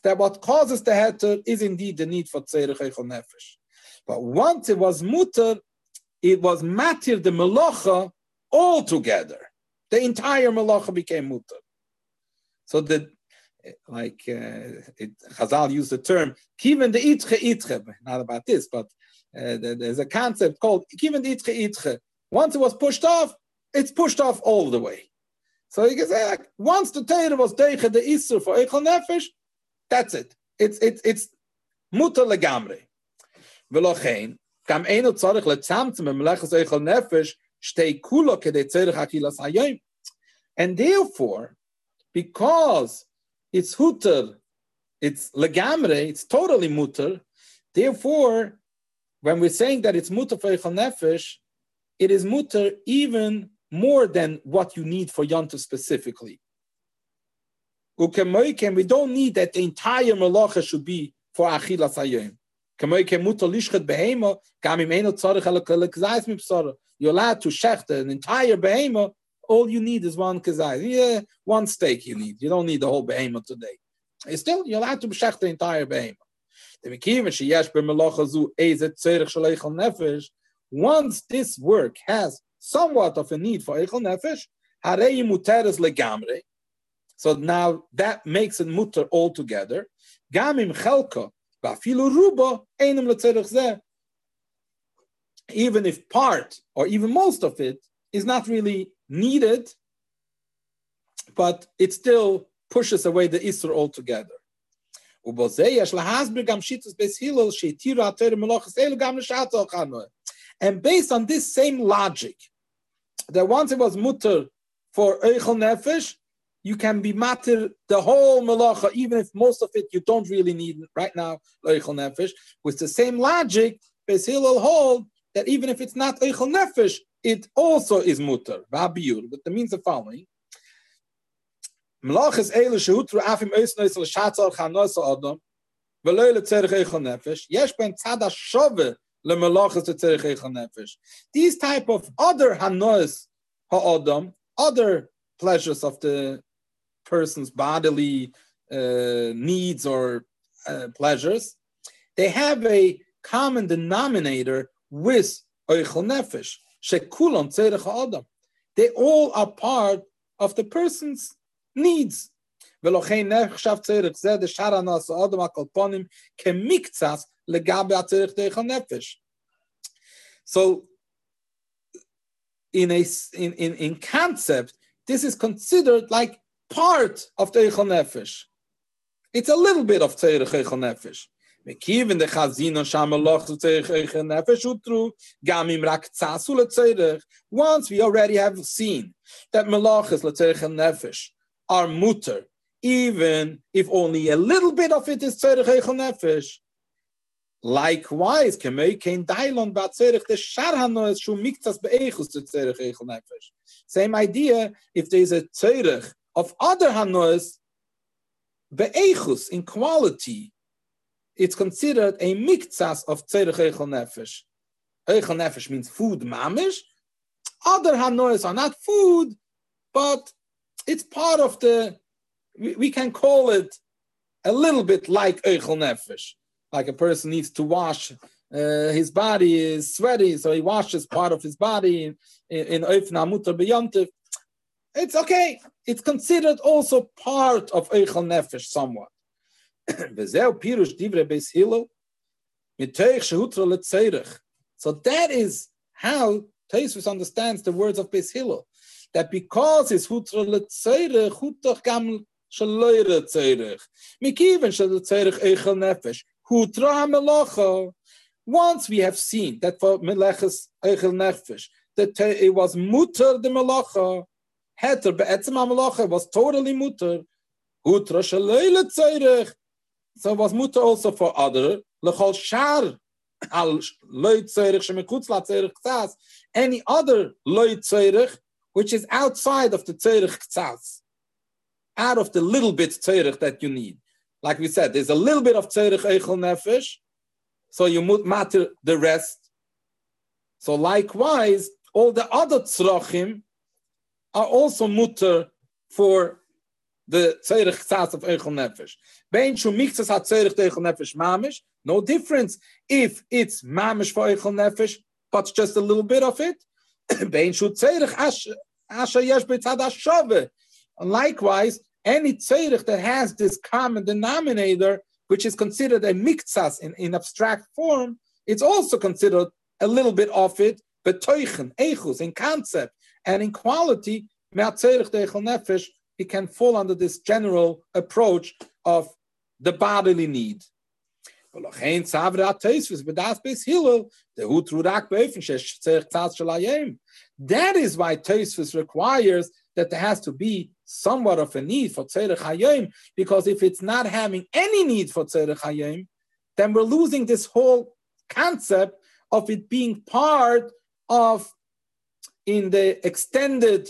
that what causes the heter is indeed the need for tzorech eichel nefesh. But once it was mutter, it was matir the melacha altogether. The entire melacha became mutter. So the like uh, it, Chazal used the term kiven the itche itche. Not about this, but uh, there's a concept called kiven the itche itche. Once it was pushed off, it's pushed off all the way. So you can say like once the Torah was deiche the isur for eichel nefesh, that's it. It's it's it's mutter legamre. Velochein Kam eno tzarich letzamtzim b'melechas eichel nefesh shtei kulo kedei tzerich akilas. And therefore, because it's huter, it's legamre, it's totally muter, therefore, when we're saying that it's muter for eichel nefesh, it is muter even more than what you need for yonta specifically. We don't need that the entire malacha should be for achilas hayom. You're allowed to shecht an entire behemoth. All you need is one kazai. Yeah, one steak you need. You don't need the whole behemoth today. Still, you're allowed to shecht the entire behemoth. Once this work has somewhat of a need for eichel nefesh, so now that makes it mutter altogether. Gamim chelka even if part or even most of it is not really needed, but it still pushes away the Isra altogether. ובזה יש להסביר גם שיטוס בייס הלל שהתירו התורה מלאכס אלו גם לשעת אוכנו. And based on this same logic, that once it was mutter for Eichel Nefesh, you can be matter the whole malacha, even if most of it you don't really need right now, Eichel Nefesh. With the same logic, Beis Hillel hold that even if it's not Eichel Nefesh, it also is mutter, Vabiyur. But that means the following. Malachas Eile Shehutru Afim Eisnois L'Shatzar Chanos Adam V'loi L'Tzerich Eichel Nefesh Yesh Ben Tzad HaShove L'Malachas L'Tzerich Eichel Nefesh These type of other Hanos Ha'adam, other pleasures of the person's bodily uh, needs or uh, pleasures, they have a common denominator with Eichel Nefesh Shekulon Tzerich Adam They all are part of the person's needs. ולכן נחשב צריך זה דשאר הנעשה אדם הקלפונים כמקצס nefesh. So, in a in, in in concept, this is considered like part of teichel nefesh. It's a little bit of teichel nefesh. Mekiv in the chazino shamalach to teichel nefesh utru gamim rak tzasu letzeirich. Once we already have seen that malachas leteichel nefesh are mutter, even if only a little bit of it is teichel nefesh. Likewise, kemei kein dailon ba tzerich de shar hanoes shu miktas be'echus to tzerich eichel nefesh. Same idea, if there is a tzerich of other hanoes be'echus in quality, it's considered a miktas of tzerich eichel nefesh. Eichel nefesh means food mamish. Other hanoes are not food, but it's part of the, we, we can call it a little bit like Eichel Nefesh. Like a person needs to wash, uh, his body is sweaty, so he washes part of his body in, in Beyantiv. It's okay. It's considered also part of Eichel Nefesh somewhat. So that is how Teisvus understands the words of Beis Hillel that because it's hutra letzerich, hutach gam shaloyre tzerich. Mikiven shal tzerich eichel nefesh, hutra melacha. Once we have seen that for meleches eichel nefesh, that uh, it was mutter the melacha, heter be'etzem melacha was totally mutter, hutra shaloyre tzerich. So it was mutter also for other, lechol shar al loy tzerich shemekutz la tzerich tzas, any other loy tzerich, which is outside of the tzerich ktsas, out of the little bit tzerich that you need. Like we said, there's a little bit of tzerich eichel nefesh, so you mut matter the rest. So likewise, all the other tzrachim are also mutter for the tzerich ktsas of eichel nefesh. Bein shu mixas hat tzerich eichel nefesh mamish, no difference if it's mamish for eichel nefesh, but just a little bit of it, Bein shu tzerich asher yesh b'tzad hashove. Likewise, any tzedek that has this common denominator, which is considered a miktsas in, in abstract form, it's also considered a little bit of it, but toichen, echus, in concept and in quality, nefesh, it can fall under this general approach of the bodily need. That is why Tosfos requires that there has to be somewhat of a need for Tzerech Hayim, because if it's not having any need for Tzerech Hayim, then we're losing this whole concept of it being part of, in the extended,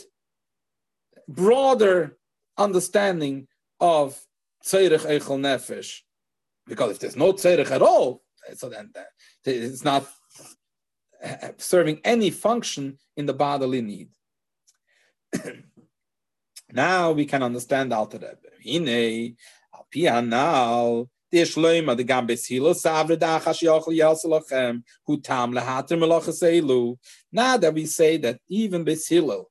broader understanding of Tzerech Eichel Nefesh. Because if there's no tzerich at all, so then it's not serving any function in the bodily need. now we can understand Alter Rebbe. Hine, al now, the shloima the gambe silo savre da chash yochel yelselachem hu tam lehater. Now that we say that even Beis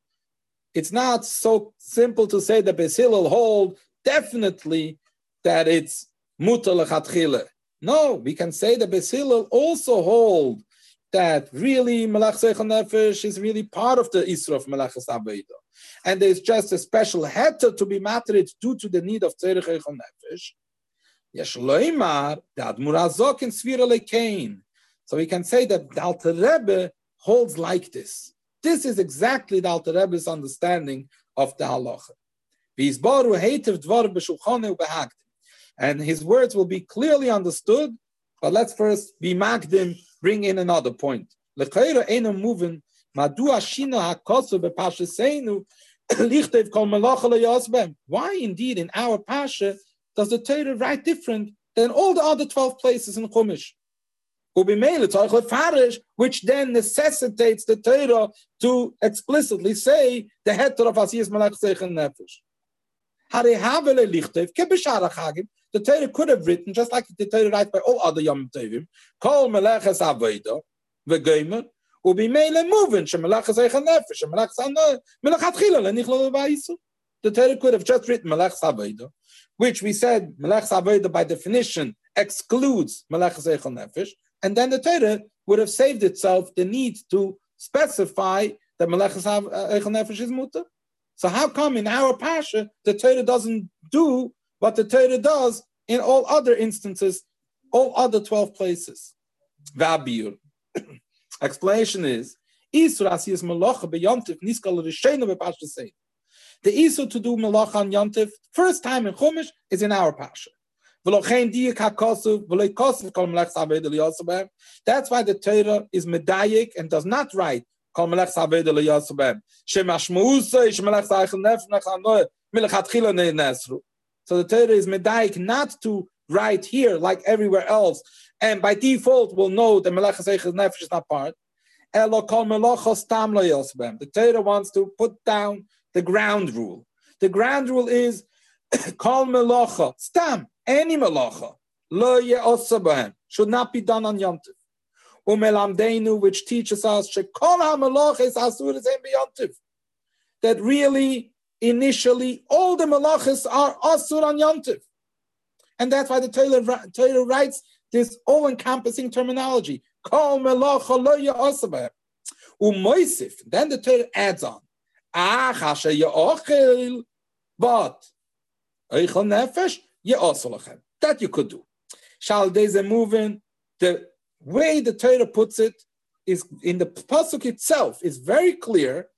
it's not so simple to say that Beis hold definitely that it's mutal lechatchile. no, we can say that Beis also hold that really Melach Seichel Nefesh is really part of the Isra of Melachas Abeida. And there's just a special heter to be mattered due to the need of Tzerich Eichel Nefesh. Yeshloimar, the Admurazok in Svira Lekain. So we can say that the Alter Rebbe holds like this. This is exactly the Alter Rebbe's understanding of the halacha. And his words will be clearly understood, but let's first be magdim, bring in another point. Why indeed in our Pasha does the Torah write different than all the other 12 places in Chumash? which then necessitates the Torah to explicitly say the heter of Asiyas Malach Zeichen Nefesh The Torah could have written, just like the Torah writes by all other Yom Tovim, Kol Meleches Aveda, Vegomer, ובמילא מובן שמלאך זייך הנפש, שמלאך זייך מלכתחילה לנכלול באיסור. The Torah could have just written Melech Savoida, which we said Melech Savoida by definition excludes Melech Zeichel Nefesh, and then the Torah would have saved itself the need to specify that Melechus Eichel Nefesh is mutter. So how come in our Pasha the Torah doesn't do what the Torah does in all other instances, all other 12 places? Vabir. Explanation is, Isur Asiyas Melacha beyantiv niskal rishena bepasha say. The Isur to do Melacha on Yantiv, first time in Chumash, is in our Pasha. That's why the Torah is medayik and does not write so the Torah is medayik not to write here like everywhere else, and by default we'll know that Melech Nefesh is not part. The Torah wants to put down the ground rule. The ground rule is Kol Melacha, Stam, any malacha, lo ye'osabahem, should not be done on Yom Tiv. Umelamdeinu, which teaches us, shekol beyontiv. That really, initially, all the malachas are asur on Yom Tiv. And that's why the Torah, Torah writes this all-encompassing terminology. Then the Torah adds on. Ah, but nefesh that you could do. Shall a moving? The way the Torah puts it is in the pasuk itself is very clear.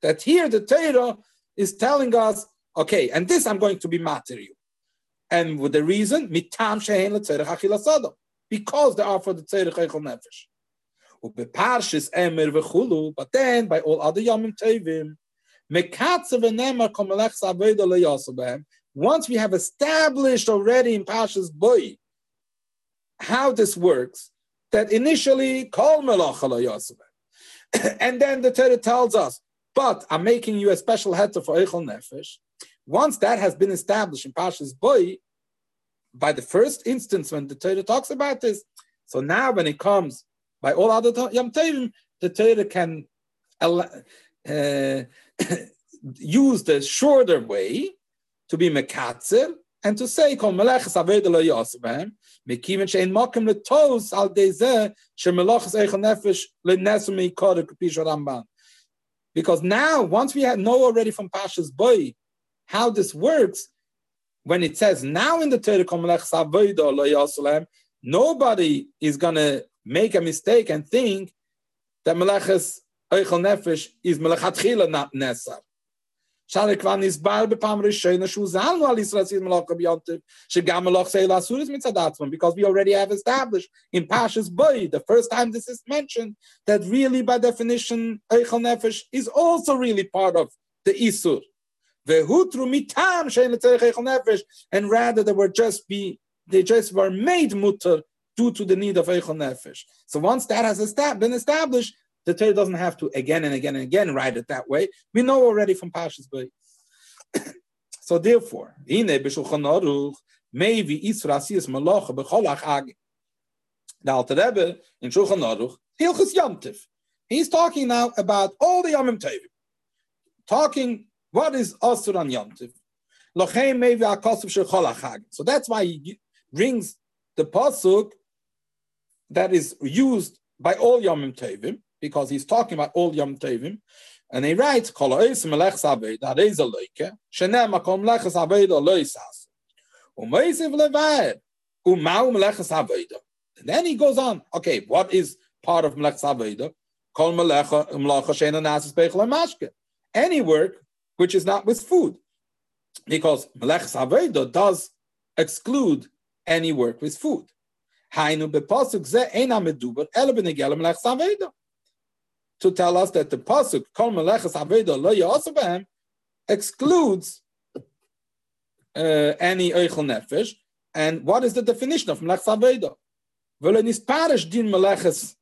That here the Torah is telling us, okay, and this I'm going to be matter you. And with the reason, mitam because they are for the Torah chaychol nefesh. But then by all other yamim tevim, once we have established already in Pasha's Bo how this works, that initially call and then the Torah tells us, but I'm making you a special heter for Eichel Nefesh. Once that has been established in Pasha's Bo, by the first instance when the Torah talks about this, so now when it comes by all other Yom Tovim, the Torah can uh, use the shorter way to be mekatzer and to say kol meleches aved lo yosbem mekiven shein makim letos al deze she meleches eichel nefesh lenesu meikore kapish ramban because now once we know already from Pasha's Bo how this works when it says now in the Torah kol meleches aved lo yosbem nobody is gonna make a mistake and think that meleches eichel nefesh is melechatchila not nesar שאַל איך וואָן איז באַל בפעם רשיין שו זאַל נאָ אליס רסיד מלאך ביאַנט שגעמ מלאך זיי לאסוס מיט צדאַטן because we already have established in Pasha's boy the first time this is mentioned that really by definition eichel nefesh is also really part of the isur vehutru mitam shein letzerich eichel nefesh and rather they were just be they just were made mutter due to the need of eichel nefesh so once that has been established the Torah doesn't have to again and again and again write it that way. We know already from Pashas Bo. so therefore, maybe Isra Asiyas Malacha Becholach Agi. The Alter Rebbe in Shulchan Aruch, Hilchus Yomtiv. He's talking now about all the Yomim Tovim. Talking what is Asur on Yomtiv. So that's why he brings the pasuk that is used by all Yomim Tovim, because he's talking about all Yom Tovim. And he writes, Kol ois melech sabed, that is a loike, shenem makom lechas abed o lois as. Umeisiv levaer, umau um, melechas abed. And then he goes on, okay, what is part of melech sabed? Kol melecha, melacha shena nasis bechel mashke. Any work which is not with food. Because melech sabed does exclude any work with food. Hainu bepasuk ze ena meduber, ele benegel melech sabed to tell us that the pasuk kol meleches aveda lo yasavam excludes uh, any eichel nefesh. And what is the definition of meleches aveda? V'lo nisparish din meleches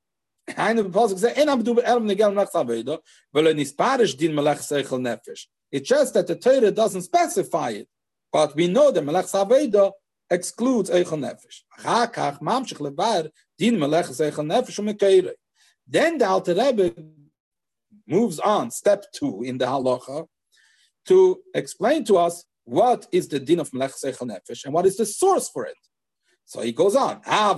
Eine pasuk say en abdu el negel meleches aveda v'lo nisparish din meleches eichel nefesh. It's just that the Torah doesn't specify it, but we know that meleches aveda excludes eichel nefesh. Achakach mamshich levar din meleches eichel nefesh umekeirei. Then the Alter Rebbe moves on, step two in the halacha, to explain to us what is the din of melech seichel nefesh and what is the source for it. So he goes on. They are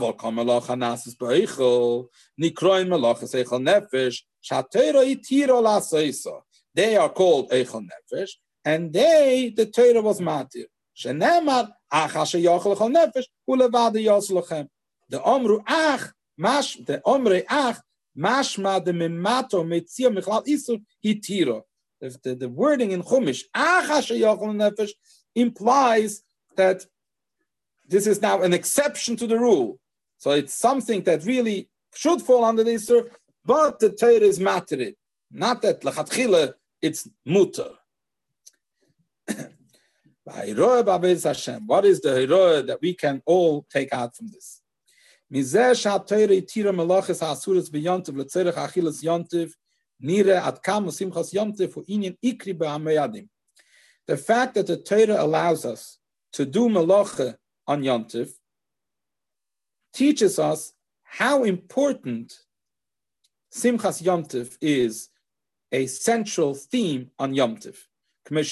called eichel nefesh, and they the Torah was matir. Shenemar achash yochel nefesh ulevad yoslachem. The omru ach mash the omre ach mashma de memato metzia isur. The, the wording in Chumash, nefesh, implies that this is now an exception to the rule. So it's something that really should fall under the Isur, but the Torah is materid. Not that lachatchila, it's mutter. what is the heroa that we can all take out from this? The fact that the Torah allows us to do malacha on Yontif teaches us how important Simchas Yontif is a central theme on Yontif. Because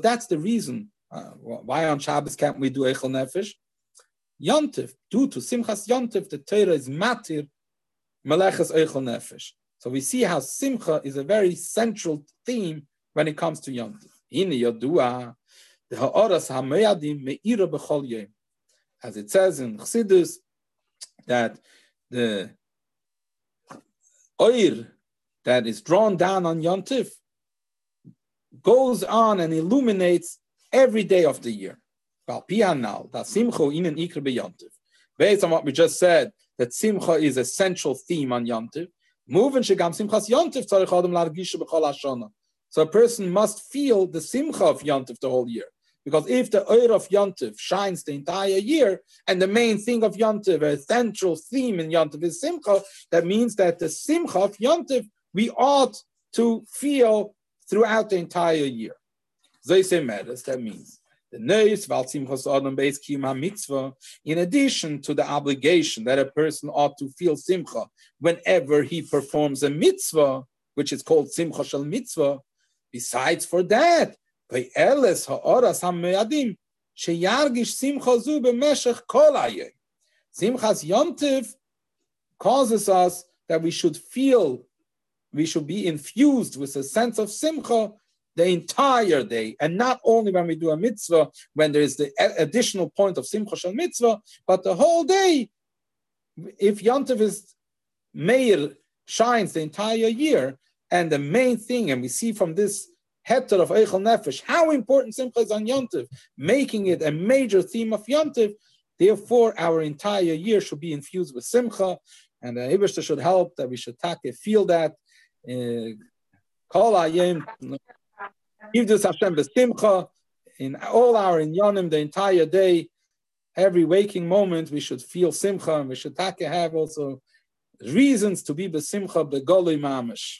that's the reason uh, why on Shabbos can't we do Echel Nefesh? Yontif, due to Simchas Yontif, the Torah is matir Melechas Eichel Nefesh. So we see how Simcha is a very central theme when it comes to Yontif. In Yodua, the Ha'oras HaMeyadim Me'ira B'chol Yom. As it says in Chassidus, that the oir that is drawn down on Yontif goes on and illuminates every day of the year. Based on what we just said, that simcha is a central theme on yontiv. So a person must feel the simcha of yontiv the whole year. Because if the oil of yontiv shines the entire year, and the main thing of yontiv, a central theme in yontiv is simcha, that means that the simcha of yontiv we ought to feel throughout the entire year. They say matters, That means the neis simchas adam beis mitzvah. In addition to the obligation that a person ought to feel simcha whenever he performs a mitzvah, which is called simcha shel mitzvah. Besides for that, by eles ha'oras ha'meyadim sheyargish simcha zu b'meshech kol Simchas yontiv causes us that we should feel, we should be infused with a sense of simcha the entire day, and not only when we do a mitzvah, when there is the additional point of simcha shel mitzvah, but the whole day. If Yontiv is Meir shines the entire year, and the main thing, and we see from this heter of Eichel Nefesh, how important Simcha is on Yontiv, making it a major theme of Yontiv. Therefore, our entire year should be infused with Simcha, and the Ibishter should help that we should take feel that. Uh, Yivdus Hashem b'simcha in all our inyanim, the entire day, every waking moment, we should feel simcha, and we should take have also reasons to be b'simcha b'golui mamish.